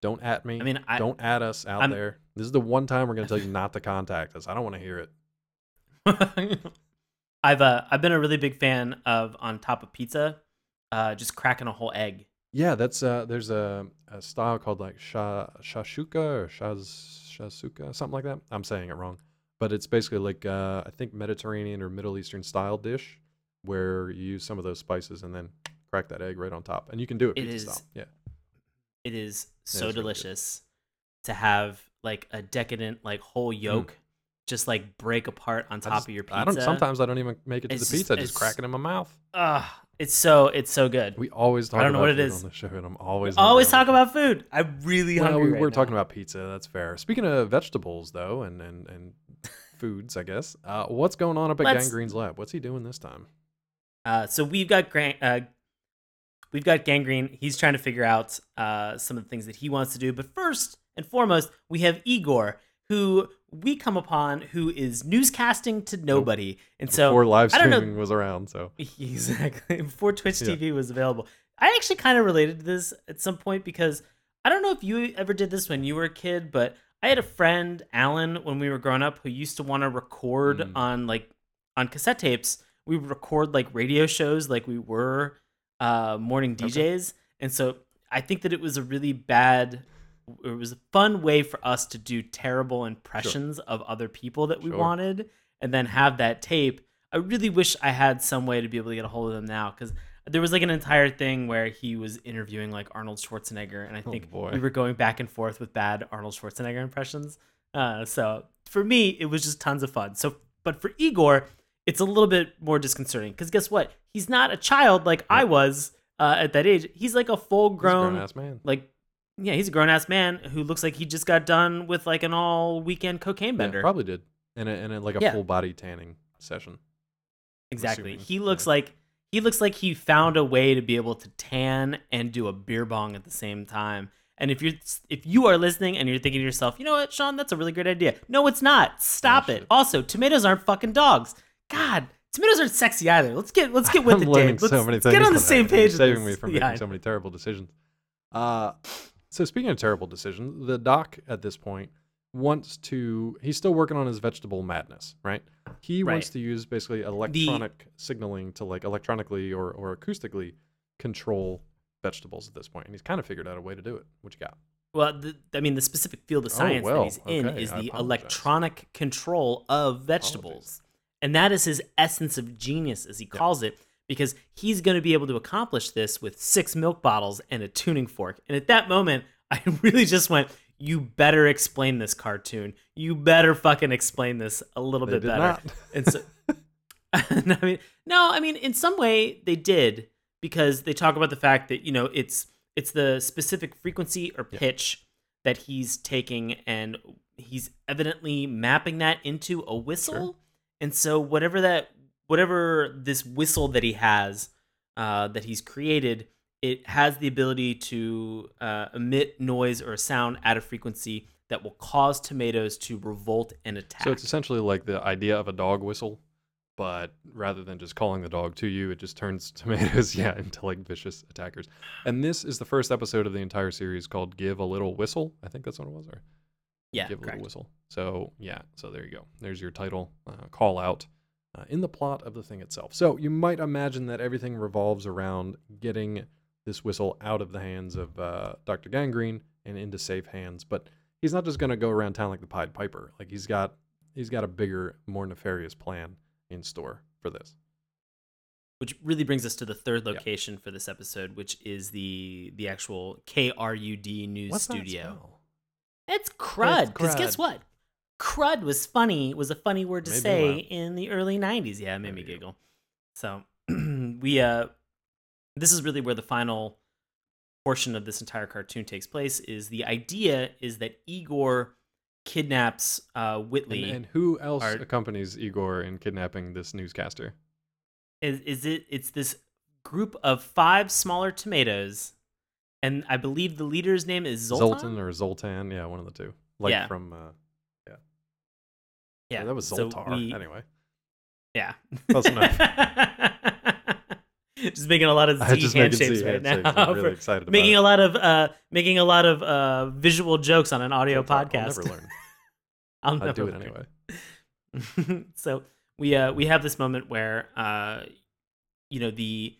Don't at me. I mean, I. don't add us out I'm- there. This is the one time we're going to tell you not to contact us. I don't want to hear it. I've uh, I've been a really big fan of on top of pizza, uh, just cracking a whole egg. Yeah, that's uh there's a, a style called like sha shashuka or shaz shasuka, something like that. I'm saying it wrong. But it's basically like uh I think Mediterranean or Middle Eastern style dish where you use some of those spices and then crack that egg right on top. And you can do it It is style. Yeah. It is so really delicious to have like a decadent like whole yolk just like break apart on Mm. Top just- of your pizza. I don't sometimes I don't even make it to It's the just- pizza, I just crack it in my mouth. Ugh, it's so it's so good. We always talk I don't know about what it food on the show and I'm always always talk about food. I'm really Well, hungry. we right were talking about pizza. That's fair. Speaking of vegetables, though, and and and foods, I guess. Uh, what's going on up at Let's- Gangreen's lab? What's he doing this time? Uh, so we've got Grant, uh, we've got Gangreen. He's trying to figure out uh, some of the things that he wants to do. But first and foremost, we have Igor, who we come upon, who is newscasting to nobody. And so Before live I don't know- streaming was around, so exactly before Twitch Yeah. TV was available. I actually kind of related to this at some point because I don't know if you ever did this when you were a kid, but I had a friend Alan when we were growing up who used to want to record Mm. on like on cassette tapes. We would record like radio shows like we were uh, morning Okay. DJs, and so I think that it was a really bad. It was a fun way for us to do terrible impressions of other people that we Sure. wanted, and then have that tape. I really wish I had some way to be able to get a hold of them now because there was like an entire thing where he was interviewing like Arnold Schwarzenegger, and I Oh, think boy. we were going back and forth with bad Arnold Schwarzenegger impressions. Uh, so for me, it was just tons of fun. So, but for Igor, it's a little bit more disconcerting because guess what? He's not a child like I was uh, at that age. He's like a full grown, ass man. like yeah, he's a grown ass man who looks like he just got done with like an all weekend cocaine Yeah, bender. probably did, and a, and a, like a Yeah. full body tanning session. Exactly. He looks yeah. like he looks like he found a way to be able to tan and do a beer bong at the same time. And if you're if you are listening and you're thinking to yourself, you know what, Sean, that's a really great idea. No, it's not. Stop Oh, it. Also, tomatoes aren't fucking dogs. God, tomatoes aren't sexy either. Let's get let's get with I'm it, learning Dave. Let's, so many things. get on the same page. saving me from Yeah, making so many terrible decisions. Uh, so speaking of terrible decisions, the doc at this point wants to. He's still working on his vegetable madness, right? He wants to use basically electronic signaling to like electronically or or acoustically control vegetables at this point, and he's kind of figured out a way to do it. What you got? Well, the, I mean, the specific field of Oh, science well, that he's in is I the apologize. electronic control of vegetables. And that is his essence of genius, as he calls it, because he's going to be able to accomplish this with six milk bottles and a tuning fork. And at that moment, I really just went, "You better explain this cartoon. You better fucking explain this a little They bit better." And so, I mean, no, I mean, in some way they did because they talk about the fact that you know it's it's the specific frequency or Yeah. pitch that he's taking, and he's evidently mapping that into a whistle. Sure. And so, whatever that, whatever this whistle that he has, uh, that he's created, it has the ability to uh, emit noise or a sound at a frequency that will cause tomatoes to revolt and attack. So it's essentially like the idea of a dog whistle, but rather than just calling the dog to you, it just turns tomatoes, yeah, into like vicious attackers. And this is the first episode of the entire series called "Give a Little Whistle." I think that's what it was, or yeah, "Give a correct. Little Whistle." So yeah, so there you go. There's your title uh, call out uh, in the plot of the thing itself. So you might imagine that everything revolves around getting this whistle out of the hands of uh, Dr. Gangreen and into safe hands, but he's not just going to go around town like the Pied Piper. Like he's got he's got a bigger, more nefarious plan in store for this. which really brings us to the third location for this episode, which is the the actual KRUD news What's studio. It's crud. Because guess what? Crud was funny. Was a funny word to Made me say in the early '90s. Yeah, it made There me giggle. So we uh, this is really where the final portion of this entire cartoon takes place. Is the idea is that Igor kidnaps uh, Whitley. And, and who else accompanies Igor in kidnapping this newscaster? is is it it's this group of five smaller tomatoes and i believe the leader's name is zoltan, or Zoltan? Yeah, one of the two. Like Yeah. from uh, yeah Yeah, that was so Zoltar. we- Anyway, yeah Close enough. just making a lot of z just making handshakes Z right now I'm really excited about making a lot of uh making a lot of uh visual jokes on an audio I'll- I'll never learn. I'll never do it anyway. so we uh we have this moment where uh you know the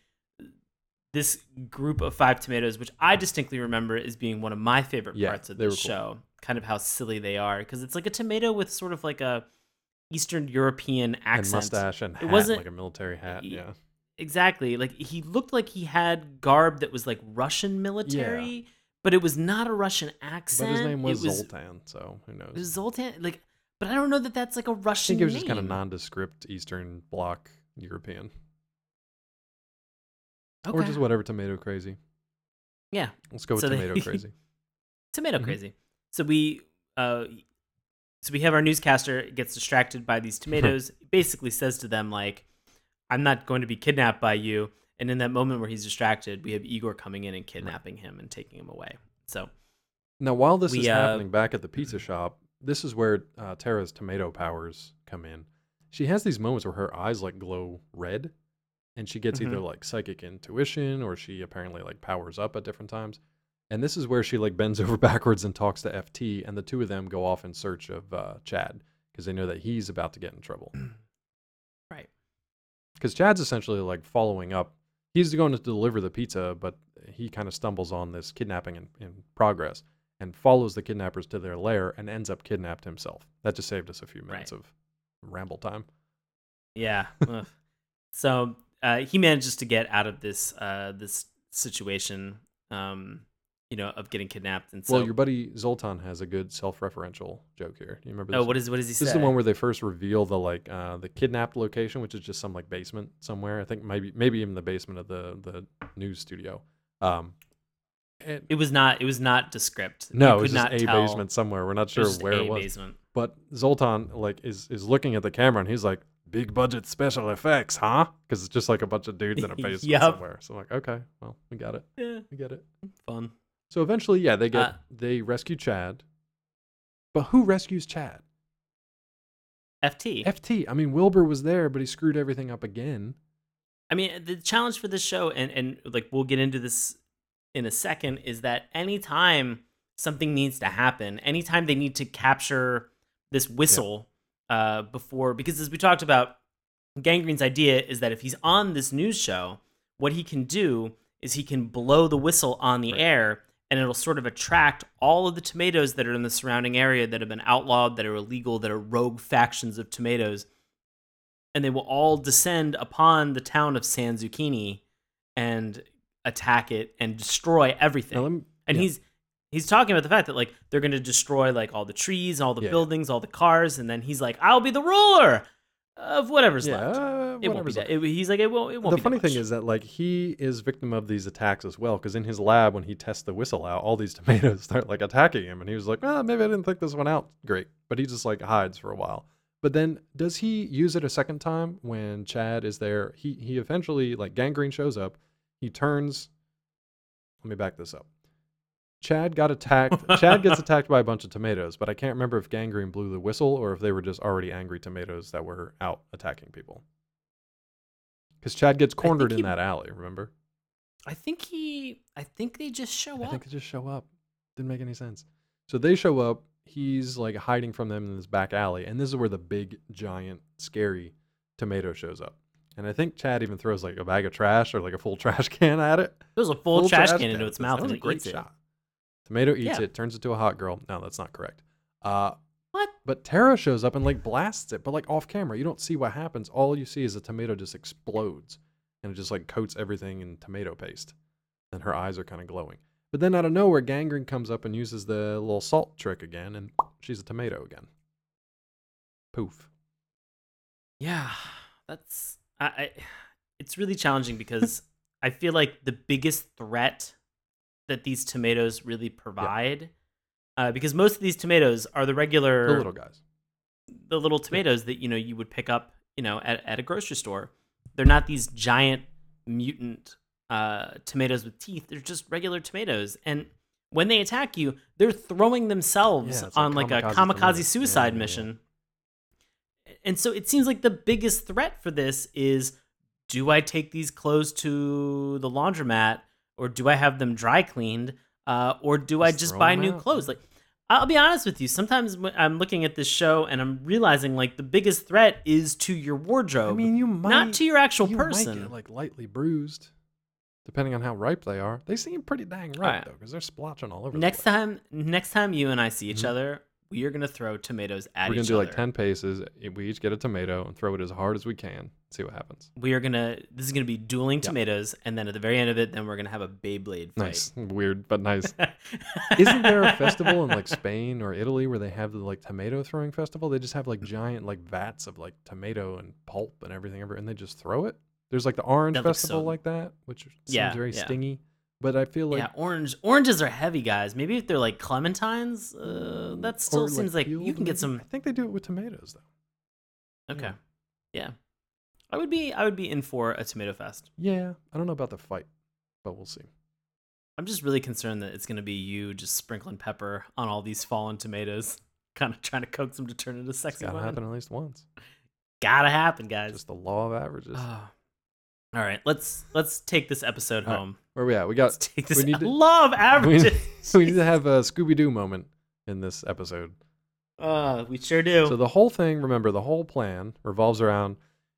this group of five tomatoes which i distinctly remember as being one of my favorite Yeah, parts of the cool. show kind of how silly they are because it's like a tomato with sort of like a eastern european And accent mustache and hat, wasn't- like a military hat. y- Yeah. exactly like he looked like he had garb that was like russian military but it was not a russian accent But his name was, it was, Zoltan, so who knows? it was zoltan like but i don't know that that's like a russian I think it was just kind of nondescript Eastern Bloc European, okay. or just whatever. Tomato crazy. yeah Let's go with So they- tomato crazy. tomato Mhm. crazy. So we uh so we have our newscaster gets distracted by these tomatoes, basically says to them like I'm not going to be kidnapped by you. And in that moment where he's distracted, we have Igor coming in and kidnapping him and taking him away. So Now, while this We, is uh, happening back at the pizza shop, this is where uh, Tara's tomato powers come in. She has these moments where her eyes like glow red, and she gets either Mhm. like psychic intuition or she apparently like powers up at different times. And this is where she like bends over backwards and talks to FT, and the two of them go off in search of uh, Chad because they know that he's about to get in trouble. Right. Because Chad's essentially like following up. He's going to deliver the pizza, but he kind of stumbles on this kidnapping in, in progress and follows the kidnappers to their lair and ends up kidnapped himself. That just saved us a few minutes of ramble time. yeah. so uh he manages to get out of this uh this situation um you know of getting kidnapped and so well, your buddy Zoltan has a good self-referential joke here. Do you remember? Oh, this? what is what does he This say? is the one where they first reveal the like uh, the kidnapped location, which is just some like basement somewhere. I think maybe maybe even the basement of the the news studio. Um, and it was not it was not descript. no, You it was just not a tell. basement somewhere. We're not sure where it was. basement. But Zoltan like is is looking at the camera and he's like, "Big budget special effects, huh?" Because it's just like a bunch of dudes in a basement Yup. somewhere. So I'm like, okay, well, we got it, Yeah, we get it. fun. So eventually, yeah, they get Uh, they rescue Chad. But who rescues Chad? FT. FT. I mean, Wilbur was there, but he screwed everything up again. I mean, the challenge for this show, and and like we'll get into this in a second, is that anytime something needs to happen, anytime they need to capture this whistle uh, before, because as we talked about, Gangreen's idea is that if he's on this news show, what he can do is he can blow the whistle on the Right. air, and it'll sort of attract all of the tomatoes that are in the surrounding area that have been outlawed, that are illegal, that are rogue factions of tomatoes and they will all descend upon the town of San Zucchini and attack it and destroy everything. Me- and yeah. he's he's talking about the fact that like they're going to destroy like all the trees, all the Yeah. buildings, all the cars, and then he's like, "I'll be the ruler of whatever's yeah, left." uh, It won't be whatever's that. left. It- he's like, "It won't." It won't the funny thing is that like he is victim of these attacks as well because in his lab when he tests the whistle out all these tomatoes start like attacking him and he was like ah maybe i didn't think this one out great but he just like hides for a while but then does he use it a second time when chad is there he he eventually like gangreen shows up he turns let me back this up chad got attacked chad gets attacked by a bunch of tomatoes but i can't remember if gangreen blew the whistle or if they were just already angry tomatoes that were out attacking people because chad gets cornered in that alley remember I think he. I think they just show I up. I think they just show up. Didn't make any sense. So they show up. He's like hiding from them in this back alley, and this is where the big, giant, scary tomato shows up. And I think Chad even throws like a bag of trash or like a full trash can at it. There's a full, trash, can into its mouth That was and a it great shot. Tomato eats Yeah. it, turns it to a hot girl. No, that's not correct. Uh, What? but Tara shows up and like blasts it, but like off camera. You don't see what happens. All you see is the tomato just explodes and it just like coats everything in tomato paste. And her eyes are kind of glowing. But then out of nowhere, Gangreen comes up and uses the little salt trick again, and she's a tomato again. Poof. Yeah, that's I, I it's really challenging because I feel like the biggest threat that these tomatoes really provide uh, because most of these tomatoes are the regular The little guys. the little tomatoes that you know you would pick up you know at, at a grocery store they're not these giant mutant uh, tomatoes with teeth they're just regular tomatoes and when they attack you they're throwing themselves Yeah, like on like a kamikaze kamikaze tomato. suicide Yeah, yeah, yeah. mission and so it seems like the biggest threat for this is do i take these clothes to the laundromat or do i have them dry cleaned uh, or do i Just just buy new out. clothes like I'll be honest with you. Sometimes I'm looking at this show and I'm realizing like the biggest threat is to your wardrobe, I mean, you might not to your actual you might person. get, like lightly bruised, depending on how ripe they are. They seem pretty dang ripe Alright. though, because they're splotching all over. next the place. time, next time you and I see each Mhm. other, we are gonna throw tomatoes at each other. we're gonna each do other. like ten paces. We each get a tomato and throw it as hard as we can. See what happens. We are gonna. This is gonna be dueling tomatoes, and then at the very end of it, then we're gonna have a Beyblade fight. Nice, weird, but nice. Isn't there a festival in like Spain or Italy where they have the like tomato throwing festival? They just have like giant like vats of like tomato and pulp and everything ever, and they just throw it. There's like the orange That looks festival so- like that, which seems Yeah, very yeah. stingy. But I feel like yeah, orange. Oranges are heavy, guys. Maybe if they're like clementines, uh, that still or, seems like, you can get some. I think they do it with tomatoes though. Okay, Yeah. yeah. I would be. I would be in for a tomato fest. Yeah, I don't know about the fight, but we'll see. I'm just really concerned that it's going to be you just sprinkling pepper on all these fallen tomatoes, kind of trying to coax them to turn into It's sexy gotta women. happen at least once. Gotta happen, guys. Just the law of averages. Ah. All right, let's let's take this episode right, home. Where we at? We Let's got take this. we need to- love we, averages. we need to have a Scooby Doo moment in this episode. uh, we sure do. So the whole thing, remember, the whole plan revolves around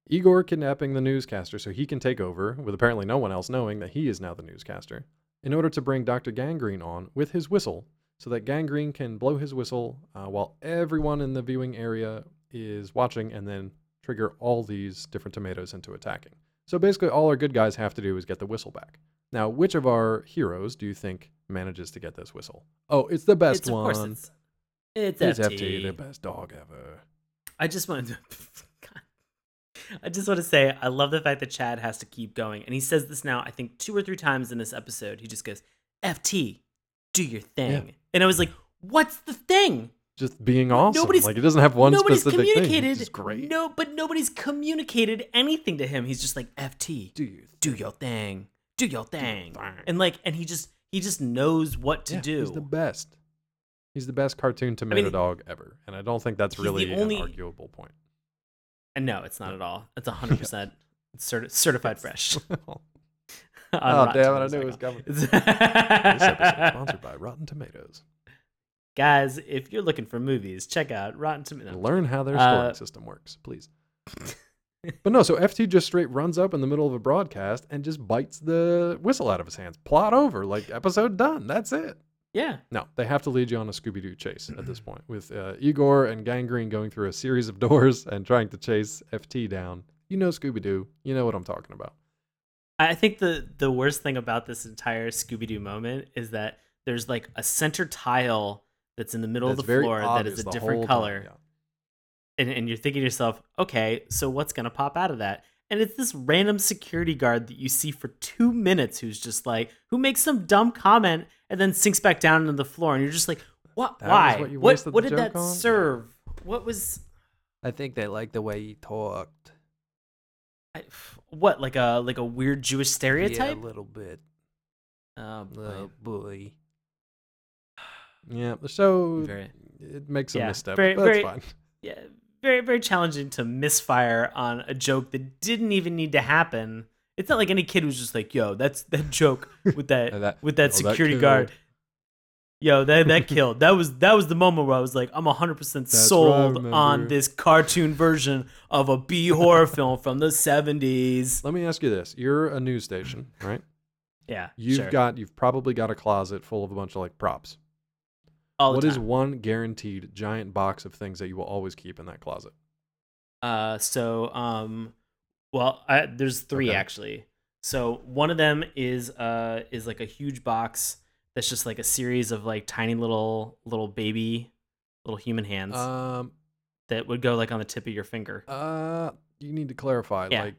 Igor kidnapping the newscaster so he can take over, with apparently no one else knowing that he is now the newscaster, in order to bring Dr. Gangreen on with his whistle so that Gangreen can blow his whistle uh, while everyone in the viewing area is watching and then trigger all these different tomatoes into attacking. So basically, all our good guys have to do is get the whistle back. Now, which of our heroes do you think manages to get this whistle? Oh, it's the best it's, of one. course it's it's, It's FT. FT, the best dog ever. I just want to. I just want to say I love the fact that Chad has to keep going, and he says this now. I think two or three times in this episode. He just goes, "FT, do your thing," and I was like, "What's the thing?" Just being awesome. Nobody's- like it doesn't have one nobody's specific thing. communicated. It's just great. No, but nobody's communicated anything to him. He's just like, "FT, Do you? do your thing, do your thing," thing. and like, and he just he just knows what to Yeah, do. He's the best. He's the best cartoon tomato mean, dog ever, and I don't think that's really only- an arguable point. And no, it's not at all. It's hundred percent certified fresh. oh damn it! I knew it was coming. This episode sponsored by Rotten Tomatoes. Guys, if you're looking for movies, check out Rotten Tomatoes. Learn how their Uh, scoring system works, please. but no, so FT just straight runs up in the middle of a broadcast and just bites the whistle out of his hands. Plot over, like episode done. That's it. Yeah. No, they have to lead you on a Scooby Doo chase at this point, with uh, Igor and Gangreen going through a series of doors and trying to chase FT down. You know Scooby Doo. You know what I'm talking about. I think the the worst thing about this entire Scooby Doo moment is that there's like a center tile that's in the middle That's of the floor that obvious is a different time, color. yeah. and, and you're thinking to yourself, okay, so what's gonna pop out of that? And it's this random security guard that you see for two minutes who's just like who makes some dumb comment and then sinks back down into the floor, and you're just like, what? That why? what what what did that on? serve? What was I think they like the way he talked. I, what like a like a weird Jewish stereotype? Yeah, a little bit. Oh, boy. Oh boy. Yeah, the show Very- it makes a Yeah, misstep, very- but very- that's fine. yeah, very very challenging to misfire on a joke that didn't even need to happen. It's not like any kid was just like, "Yo, that's that joke with that, Uh, that- with that oh, security killed. guard." Yo, that that killed. That was that was the moment where I was like, I'm 100 percent That's what I sold on this cartoon version of a B horror film from the 70s. Let me ask you this: You're a news station, right? Yeah, You've sure. got you've probably got a closet full of a bunch of like props. All What is one guaranteed giant box of things that you will always keep in that closet? Uh, so um, well, I, there's three Okay. actually. So one of them is uh is like a huge box that's just like a series of like tiny little little baby little human hands Um, that would go like on the tip of your finger. uh, you need to clarify, Yeah. like,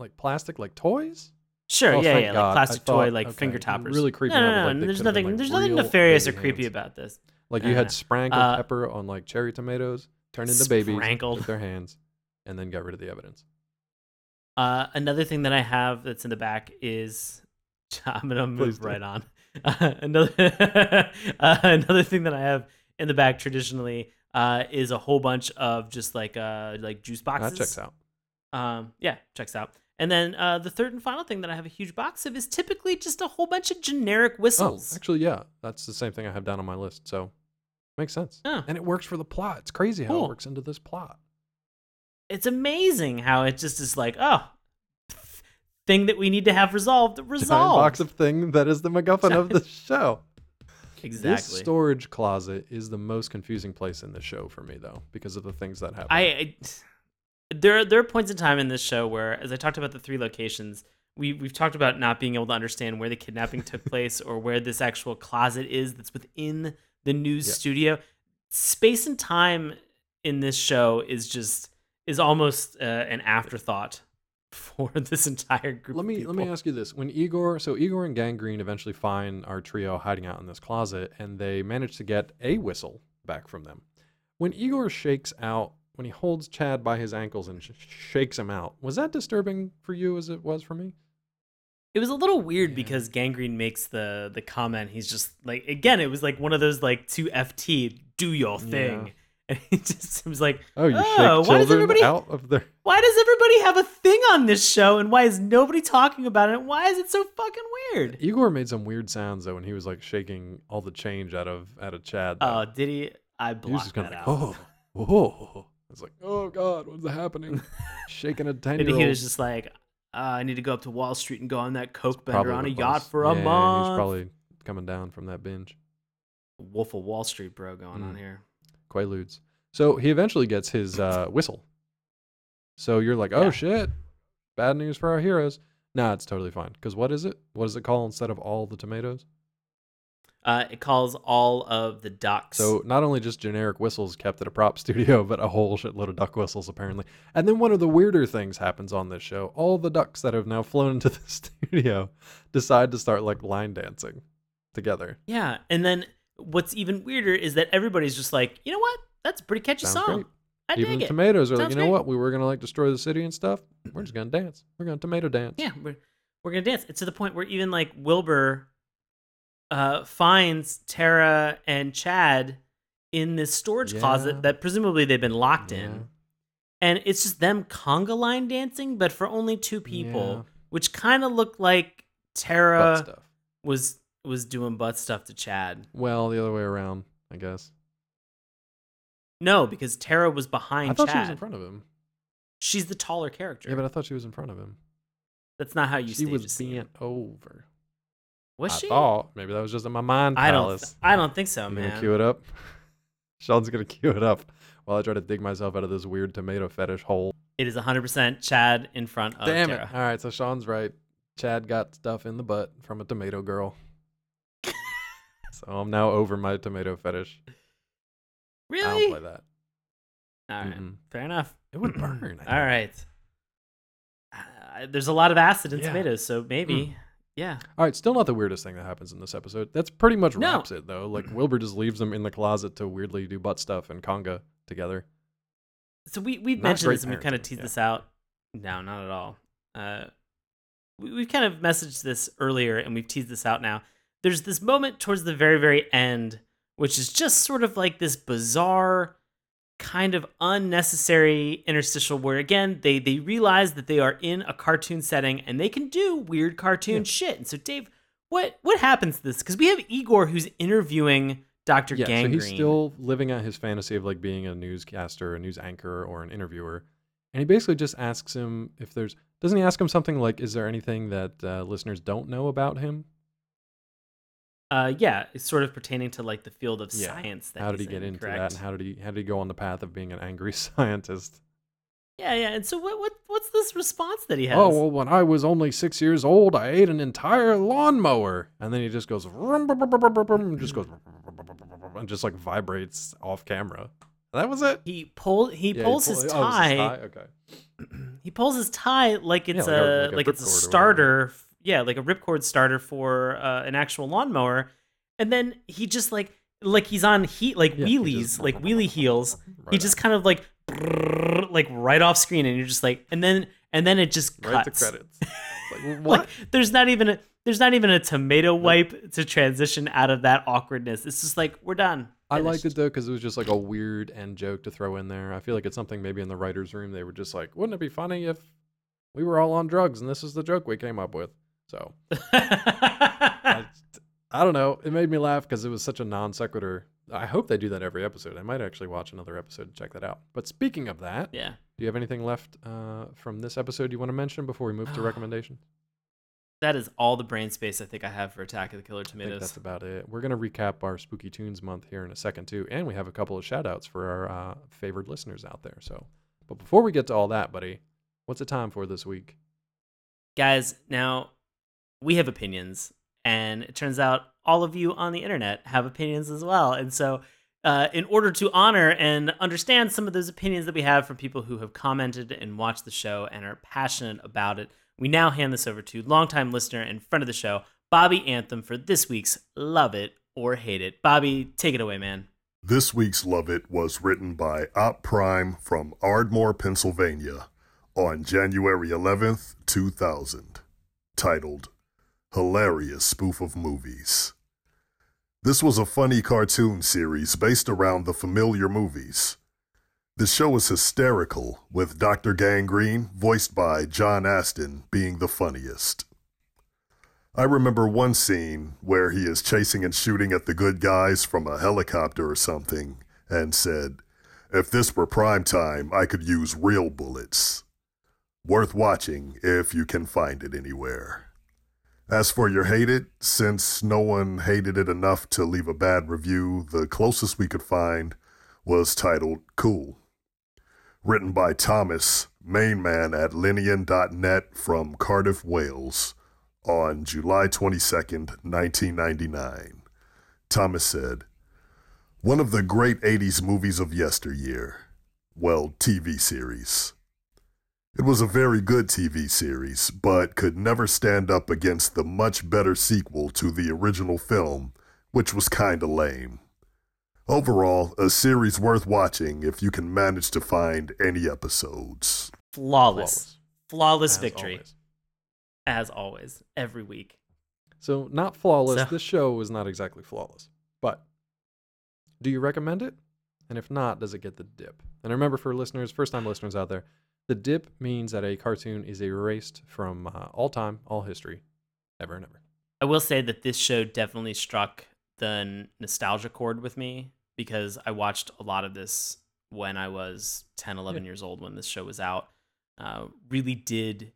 like plastic, like toys. Sure, Oh, yeah, yeah, God. like I plastic toy, thought- like okay, finger toppers. really creepy. no, no, no, like, they there's nothing, like, there's nothing nefarious or creepy hands. about this. Like you No, had no. sprankled Uh, pepper on like cherry tomatoes, turned into babies with their hands, and then got rid of the evidence. Uh, another thing that I have that's in the back is I'm gonna Please move do. right on. Uh, another uh, another thing that I have in the back traditionally uh, is a whole bunch of just like uh like juice boxes. That checks out. Um, yeah, checks out. And then uh, the third and final thing that I have a huge box of is typically just a whole bunch of generic whistles. Oh, actually, yeah, that's the same thing I have down on my list. So makes sense. Oh. And it works for the plot. It's crazy how Cool. it works into this plot. It's amazing how it just is like oh thing that we need to have resolved Giant resolved. box of thing that is the MacGuffin of the show. Exactly. This storage closet is the most confusing place in the show for me, though, because of the things that happen. I, I there there are points in time in this show where, as I talked about the three locations, we we've talked about not being able to understand where the kidnapping took place or where this actual closet is that's within the news Yeah. studio. Space and time in this show is just is almost uh, an afterthought for this entire group. let of me people. let me ask you this: When Igor, so Igor and Gangreen eventually find our trio hiding out in this closet, and they manage to get a whistle back from them. When Igor shakes out, when he holds Chad by his ankles and sh- shakes him out, was that disturbing for you as it was for me? It was a little weird Yeah. because Gangreen makes the the comment. He's just like again, it was like one of those like two FT do your thing, and he just was like, Oh, you Oh, shake why does everybody- out of their. why does everybody have a thing on this show, and why is nobody talking about it? Why is it so fucking weird? Igor made some weird sounds though when he was like shaking all the change out of out of Chad. though. Oh, did he? I blocked he was just kind that of out. like, oh, oh. oh, oh, oh. It's like, oh god, what's happening? Shaking a ten and he was just like, uh, I need to go up to Wall Street and go on that coke bender on a yacht was. for a Yeah, month. He's probably coming down from that binge. Wolf of Wall Street, bro, going on Mm. here. Quaaludes. So he eventually gets his uh, whistle. So you're like, oh Yeah. shit, bad news for our heroes. Nah, it's totally fine. Because what is it? What does it call instead of all the tomatoes? Uh, it calls all of the ducks. So not only just generic whistles kept at a prop studio, but a whole shitload of duck whistles apparently. And then one of the weirder things happens on this show. All the ducks that have now flown into the studio decide to start like line dancing together. yeah, and then what's even weirder is that everybody's just like, you know what? That's a pretty catchy Sounds song. great. I Even the tomatoes are like, you know great. what? We were gonna like destroy the city and stuff. We're just gonna dance. We're gonna tomato dance. Yeah, we're we're gonna dance. It's to the point where even like Wilbur uh finds Tara and Chad in this storage Yeah. closet that presumably they've been locked Yeah. in. And it's just them conga line dancing, but for only two people, which kind of looked like Tara was was doing butt stuff to Chad. Well, the other way around, I guess. No, because Tara was behind I thought Chad. she was in front of him. She's the taller character. Yeah, but I thought she was in front of him. That's not how you she stage was bent over. Was I she? thought maybe that was just in my mind I don't. I don't think so, you man. gonna cue it up? Sean's gonna cue it up while I try to dig myself out of this weird tomato fetish hole. It is 100% Chad in front of Damn Tara. it! All right, so Sean's right. Chad got stuff in the butt from a tomato girl. so I'm now over my tomato fetish. Really? I don't play that. All right. Mm-mm. Fair enough. It would burn. All right. Uh, there's a lot of acid in Yeah. tomatoes, so maybe. Mm. Yeah. All right, still not the weirdest thing that happens in this episode. That's pretty much No. wraps it though. Like Wilbur just leaves them in the closet to weirdly do butt stuff and conga together. So we we've Not mentioned this and we've kind of teased yeah. this out. No, not at all. Uh, we, we've kind of messaged this earlier and we've teased this out now. There's this moment towards the very, very end, which is just sort of like this bizarre, kind of unnecessary interstitial where again they they realize that they are in a cartoon setting and they can do weird cartoon Yeah. shit. And so Dave, what what happens to this? Because we have Igor who's interviewing Dr. Yeah, Gangreen. so he's still living out his fantasy of like being a newscaster, a news anchor, or an interviewer. And he basically just asks him if there's. Doesn't he ask him something like, "Is there anything that uh, listeners don't know about him? Uh, yeah, it's sort of pertaining to like the field of Yeah. science. That How did he get in, into correct? that? And how did he how did he go on the path of being an angry scientist? Yeah, yeah. And so what? What? What's this response that he has? Oh well, when I was only six years old, I ate an entire lawnmower, and then he just goes, just goes, and just like vibrates off camera. That was it. he pull he Yeah, pulls pull- his oh, it was tie. Okay. he pulls his tie like it's like a- like a like it's a ripcord or whatever. starter. Yeah, like a ripcord starter for uh, an actual lawnmower. And then he just like like he's on heat like Yeah, he wheelies just- like wheelie heels. Right he on. just kind of like brrrr, like right off screen, and you're just like, and then and then it just cuts. right credits. Like, what? Like there's not even a there's not even a tomato wipe to transition out of that awkwardness. It's just like we're done. I liked it though because it was just like a weird end joke to throw in there. I feel like it's something maybe in the writers' room they were just like, wouldn't it be funny if we were all on drugs and this is the joke we came up with? So I, I don't know. It made me laugh because it was such a non sequitur. I hope they do that every episode. I might actually watch another episode and check that out. But speaking of that, yeah. do you have anything left uh, from this episode you want to mention before we move to recommendations? That is all the brain space I think I have for Attack of the Killer I think Tomatoes. that's about it. We're going to recap our Spooky Tunes month here in a second, too. And we have a couple of shout outs for our uh, favored listeners out there. So, but before we get to all that, buddy, what's it time for this week? Guys, now we have opinions, and it turns out all of you on the internet have opinions as well. And so, uh, in order to honor and understand some of those opinions that we have from people who have commented and watched the show and are passionate about it, we now hand this over to longtime listener and friend of the show, Bobby Anthem, for this week's Love It or Hate It. Bobby, take it away, man. This week's Love It was written by Op Prime from Ardmore, Pennsylvania on January 11th, 2000, titled Hilarious Spoof of Movies. This was a funny cartoon series based around the familiar movies. The show was hysterical, with Dr. Gangreen, voiced by John Astin, being the funniest. I remember one scene where he is chasing and shooting at the good guys from a helicopter or something and said, If this were prime time, I could use real bullets. Worth watching if you can find it anywhere. As for your hate it, since no one hated it enough to leave a bad review, the closest we could find was titled Cool. Written by Thomas, main man at Linian.net from Cardiff, Wales on July 22nd, 1999. Thomas said, One of the great 80s movies of yesteryear. Well, TV series. It was a very good TV series, but could never stand up against the much better sequel to the original film, which was kinda lame. Overall, a series worth watching if you can manage to find any episodes. Flawless. Flawless As victory. always. As always, every week. So, not flawless. So- This show is not exactly flawless. But do you recommend it? And if not, does it get the dip? And remember, for listeners, first time listeners out there, the dip means that a cartoon is erased from uh, all time, all history, ever and ever. I will say that this show definitely struck the nostalgia chord with me because I watched a lot of this when I was 10, 11 years old when this show was out. Uh, really did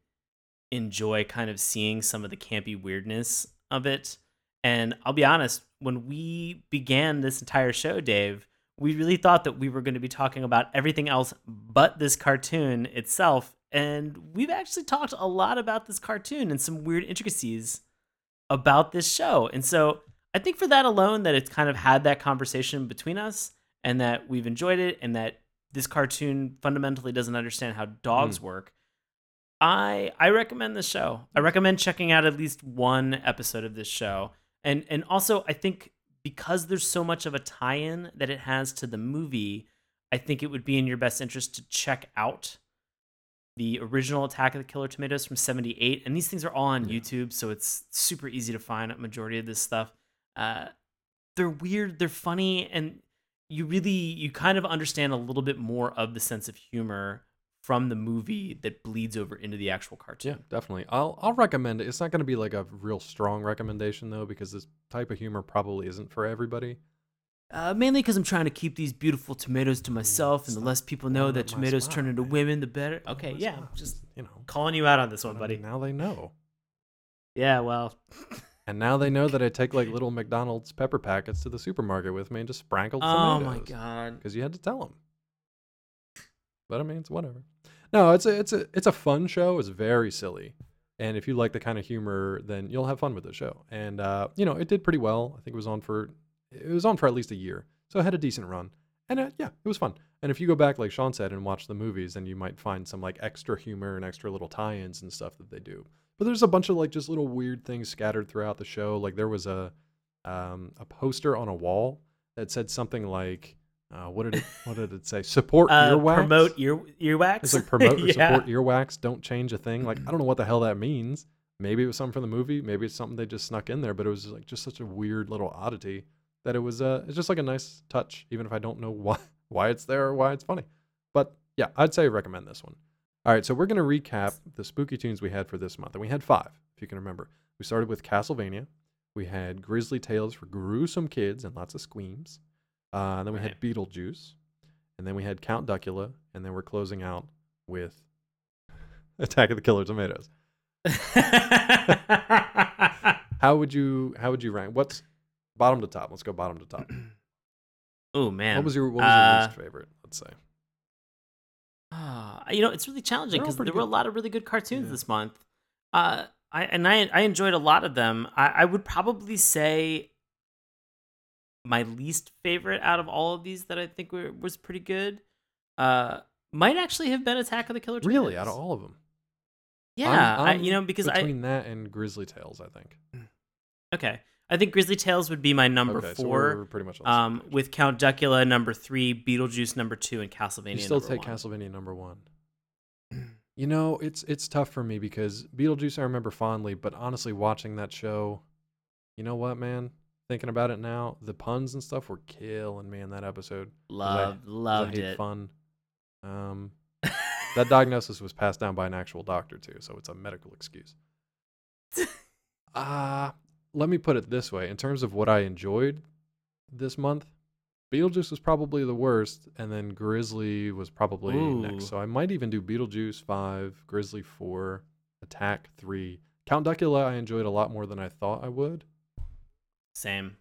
enjoy kind of seeing some of the campy weirdness of it. And I'll be honest, when we began this entire show, Dave, we really thought that we were going to be talking about everything else but this cartoon itself. And we've actually talked a lot about this cartoon and some weird intricacies about this show. And so I think for that alone, that it's kind of had that conversation between us and that we've enjoyed it and that this cartoon fundamentally doesn't understand how dogs hmm. work. I I recommend this show. I recommend checking out at least one episode of this show. And and also I think because there's so much of a tie-in that it has to the movie, I think it would be in your best interest to check out the original Attack of the Killer Tomatoes from 78. And these things are all on YouTube, so it's super easy to find a majority of this stuff. Uh, they're weird, they're funny, and you really you kind of understand a little bit more of the sense of humor from the movie that bleeds over into the actual cartoon. Yeah, definitely. I'll I'll recommend it. It's not going to be like a real strong recommendation though, because this type of humor probably isn't for everybody. Uh, mainly because I'm trying to keep these beautiful tomatoes to myself, and the less people know that tomatoes spot, turn into man. women, the better. Okay, yeah, just You know, calling you out on this one, I buddy. mean, now they know, Yeah, well, and now they know that I take like little McDonald's pepper packets to the supermarket with me and just sprinkled oh tomatoes. my god. because you had to tell them. But I mean, it's whatever. No, it's a it's a it's a fun show. It's very silly, and if you like the kind of humor, then you'll have fun with the show. And uh, you know, it did pretty well. I think it was on for it was on for at least a year, so it had a decent run. And uh, yeah, it was fun. And if you go back, like Sean said, and watch the movies, then you might find some like extra humor and extra little tie-ins and stuff that they do. But there's a bunch of like just little weird things scattered throughout the show. Like there was a um, a poster on a wall that said something like, uh, "What did it What did it say? Support Uh, earwax." promote ear earwax. It's like promote or yeah. support earwax. Don't change a thing. Like I don't know what the hell that means. Maybe it was something from the movie. Maybe it's something they just snuck in there. But it was like just such a weird little oddity that it was. Uh, it's just like a nice touch, even if I don't know why why it's there or why it's funny. But yeah, I'd say recommend this one. All right, so we're gonna recap the spooky tunes we had for this month, and we had five, if you can remember. We started with Castlevania. We had Grizzly Tales for gruesome kids and lots of squeams. Uh, and then we had Beetlejuice, and then we had Count Duckula, and then we're closing out with Attack of the Killer Tomatoes. How would you how would you rank? What's bottom to top? Let's go bottom to top. oh man. What was your what was Uh, your least favorite? Let's say. Ah, you know, it's really challenging because there pretty were a lot of really good cartoons Yeah. this month. Uh, I and I I enjoyed a lot of them. I, I would probably say my least favorite out of all of these that I think were, was pretty good. Uh, might actually have been Attack of the Killer. Really, out of all of them. Yeah, I'm- I, I'm you know because I between that and Grizzly Tales, I think. okay. I think Grizzly Tales would be my number okay, so four. we're pretty much um, with Count Duckula number three, Beetlejuice number two, and Castlevania. you still take one. Castlevania number one. You know, it's it's tough for me because Beetlejuice I remember fondly, but honestly, watching that show, you know what, man? Thinking about it now, the puns and stuff were killing me in that episode. I- Loved, I loved hate it. Fun. Um, that diagnosis was passed down by an actual doctor too, so it's a medical excuse. Uh let me put it this way: in terms of what I enjoyed this month, Beetlejuice was probably the worst, and then Grizzly was probably Ooh. next. So I might even do Beetlejuice five, Grizzly four, Attack three. Count Duckula I enjoyed a lot more than I thought I would. Same.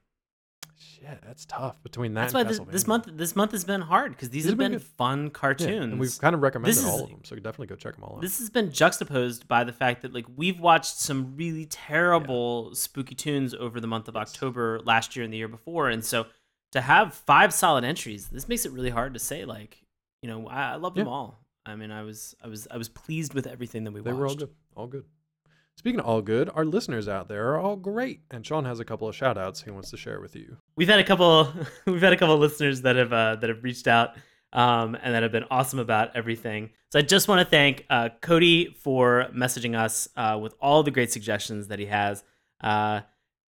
Shit, that's tough between that. That's why this, this month this month has been hard because these, These have been been fun Yeah, cartoons. and we've kind of recommended all of them, so definitely go check them all out. this has been juxtaposed by the fact that like we've watched some really terrible spooky tunes over the month of October last year and the year before, and so to have five solid entries, this makes it really hard to say like you know I, I love them all. I mean, I was I was I was pleased with everything that we They watched. were all good. All good. Speaking of all good, our listeners out there are all great. And Sean has a couple of shout outs he wants to share with you. We've had a couple. We've had a couple listeners that have uh, that have reached out um, and that have been awesome about everything. So I just want to thank uh, Cody for messaging us uh, with all the great suggestions that he has. Uh,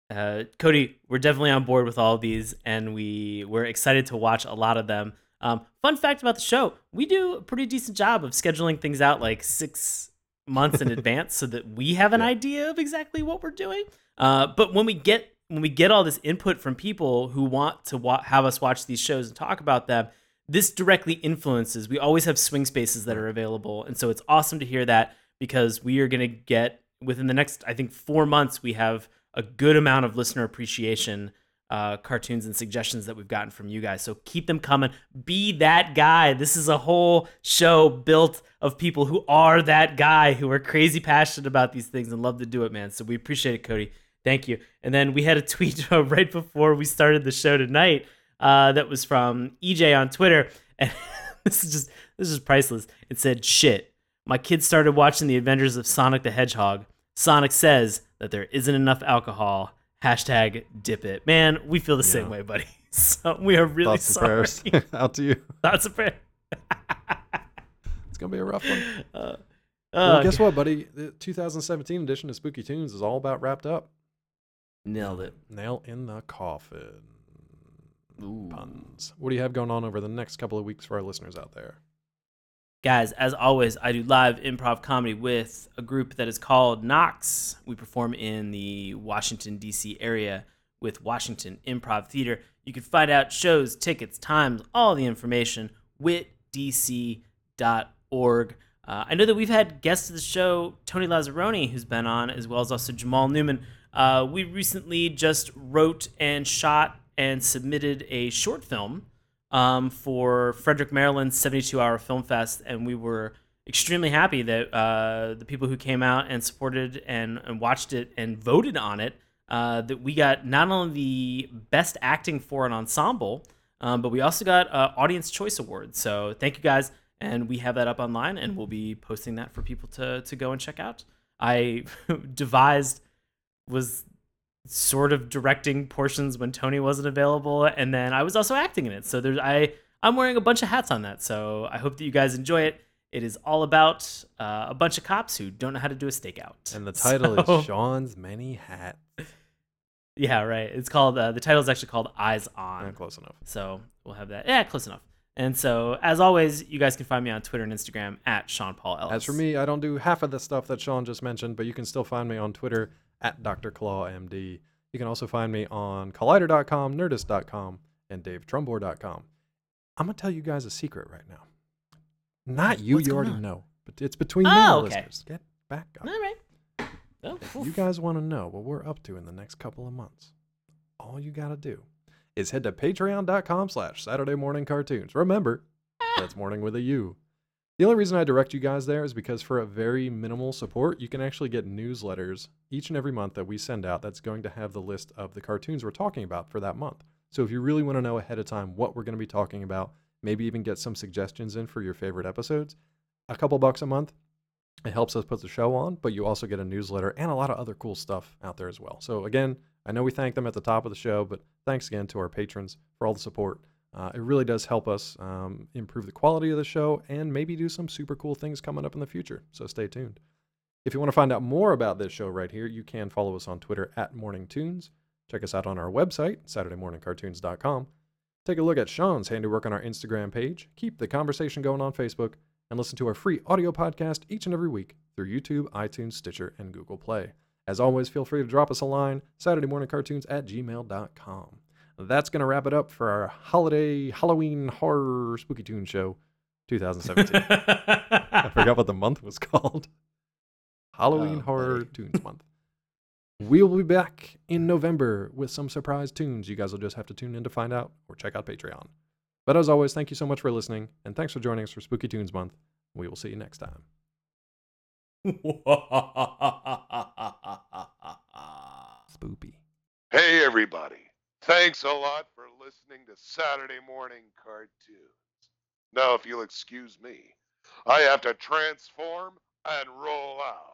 uh, Cody, we're definitely on board with all of these, and we we're excited to watch a lot of them. Um, fun fact about the show: we do a pretty decent job of scheduling things out like six months in advance, so that we have an Yeah. idea of exactly what we're doing. Uh, but when we get when we get all this input from people who want to wa- have us watch these shows and talk about them, this directly influences. We always have swing spaces that are available, and so it's awesome to hear that because we are going to get within the next, I think, four months. We have a good amount of listener appreciation uh, cartoons and suggestions that we've gotten from you guys. So keep them coming. Be that guy. This is a whole show built of people who are that guy, who are crazy passionate about these things and love to do it, man. So we appreciate it, Cody. Thank you. And then we had a tweet right before we started the show tonight uh, that was from EJ on Twitter. And this is just, this is priceless. It said, shit. My kids started watching the Adventures of Sonic the Hedgehog. Sonic says that there isn't enough alcohol Hashtag dip it. Man, we feel the same way, buddy. So we are really Thoughts sorry. prayers out to you. Thoughts and prayers. It's gonna be a rough one. Uh, well, uh, guess what, buddy? The 2017 edition of Spooky Tunes is all about wrapped up. Nailed it. Nail in the coffin. Ooh. Puns. What do you have going on over the next couple of weeks for our listeners out there? Guys, as always, I do live improv comedy with a group that is called Knox. We perform in the Washington, D.C. area with Washington Improv Theater. You can find out shows, tickets, times, all the information, witdc.org. Uh, I know that we've had guests of the show, Tony Lazzaroni, who's been on, as well as also Jamal Newman. Uh, we recently just wrote and shot and submitted a short film um, for Frederick, Maryland's 72 Hour Film Fest, and we were extremely happy that uh, the people who came out and supported and, and watched it and voted on it, uh, that we got not only the best acting for an ensemble, um, but we also got uh, Audience Choice Award. So thank you guys, and we have that up online, and we'll be posting that for people to to go and check out. I devised was sort of directing portions when Tony wasn't available, and then I was also acting in it. So there's I I'm wearing a bunch of hats on that. So I hope that you guys enjoy it. It is all about uh, a bunch of cops who don't know how to do a stakeout. And the title So- is Sean's Many Hats. yeah, right. It's called uh, the title is actually called Eyes On. Not close enough. So we'll have that. Yeah, close enough. And so, as always, you guys can find me on Twitter and Instagram at Sean Paul Ellis. As for me, I don't do half of the stuff that Sean just mentioned, but you can still find me on Twitter at Dr. Claw MD. You can also find me on Collider.com, Nerdist.com, and DaveTrumbore.com. I'm gonna tell you guys a secret right now. Not you, What's you already on? know, but it's between me Oh, and the okay. listeners. Get back up. all right. Oh, If you guys want to know what we're up to in the next couple of months, all you got to do is head to patreon.com slash Saturday Morning Cartoons. Remember, ah. that's morning with a U. The only reason I direct you guys there is because for a very minimal support, you can actually get newsletters each and every month that we send out that's going to have the list of the cartoons we're talking about for that month. So if you really want to know ahead of time what we're going to be talking about, maybe even get some suggestions in for your favorite episodes, a couple bucks a month it helps us put the show on, but you also get a newsletter and a lot of other cool stuff out there as well. So, again, I know we thank them at the top of the show, but thanks again to our patrons for all the support. Uh, it really does help us um, improve the quality of the show and maybe do some super cool things coming up in the future. So, stay tuned. If you want to find out more about this show right here, you can follow us on Twitter at Morning Tunes. Check us out on our website, SaturdayMorningCartoons.com. Take a look at Sean's handiwork on our Instagram page. Keep the conversation going on Facebook and listen to our free audio podcast each and every week through YouTube, iTunes, Stitcher, and Google Play. As always, feel free to drop us a line, SaturdayMorningCartoons at gmail.com. That's going to wrap it up for our holiday Halloween horror spooky tune show 2017. I forgot what the month was called. Halloween Oh, Horror buddy. Tunes Month. We'll be back in November with some surprise tunes. You guys will just have to tune in to find out or check out Patreon. But as always, thank you so much for listening, and thanks for joining us for Spooky Tunes Month. We will see you next time. Spoopy. Hey, everybody. Thanks a lot for listening to Saturday Morning Cartoons. Now, if you'll excuse me, I have to transform and roll out.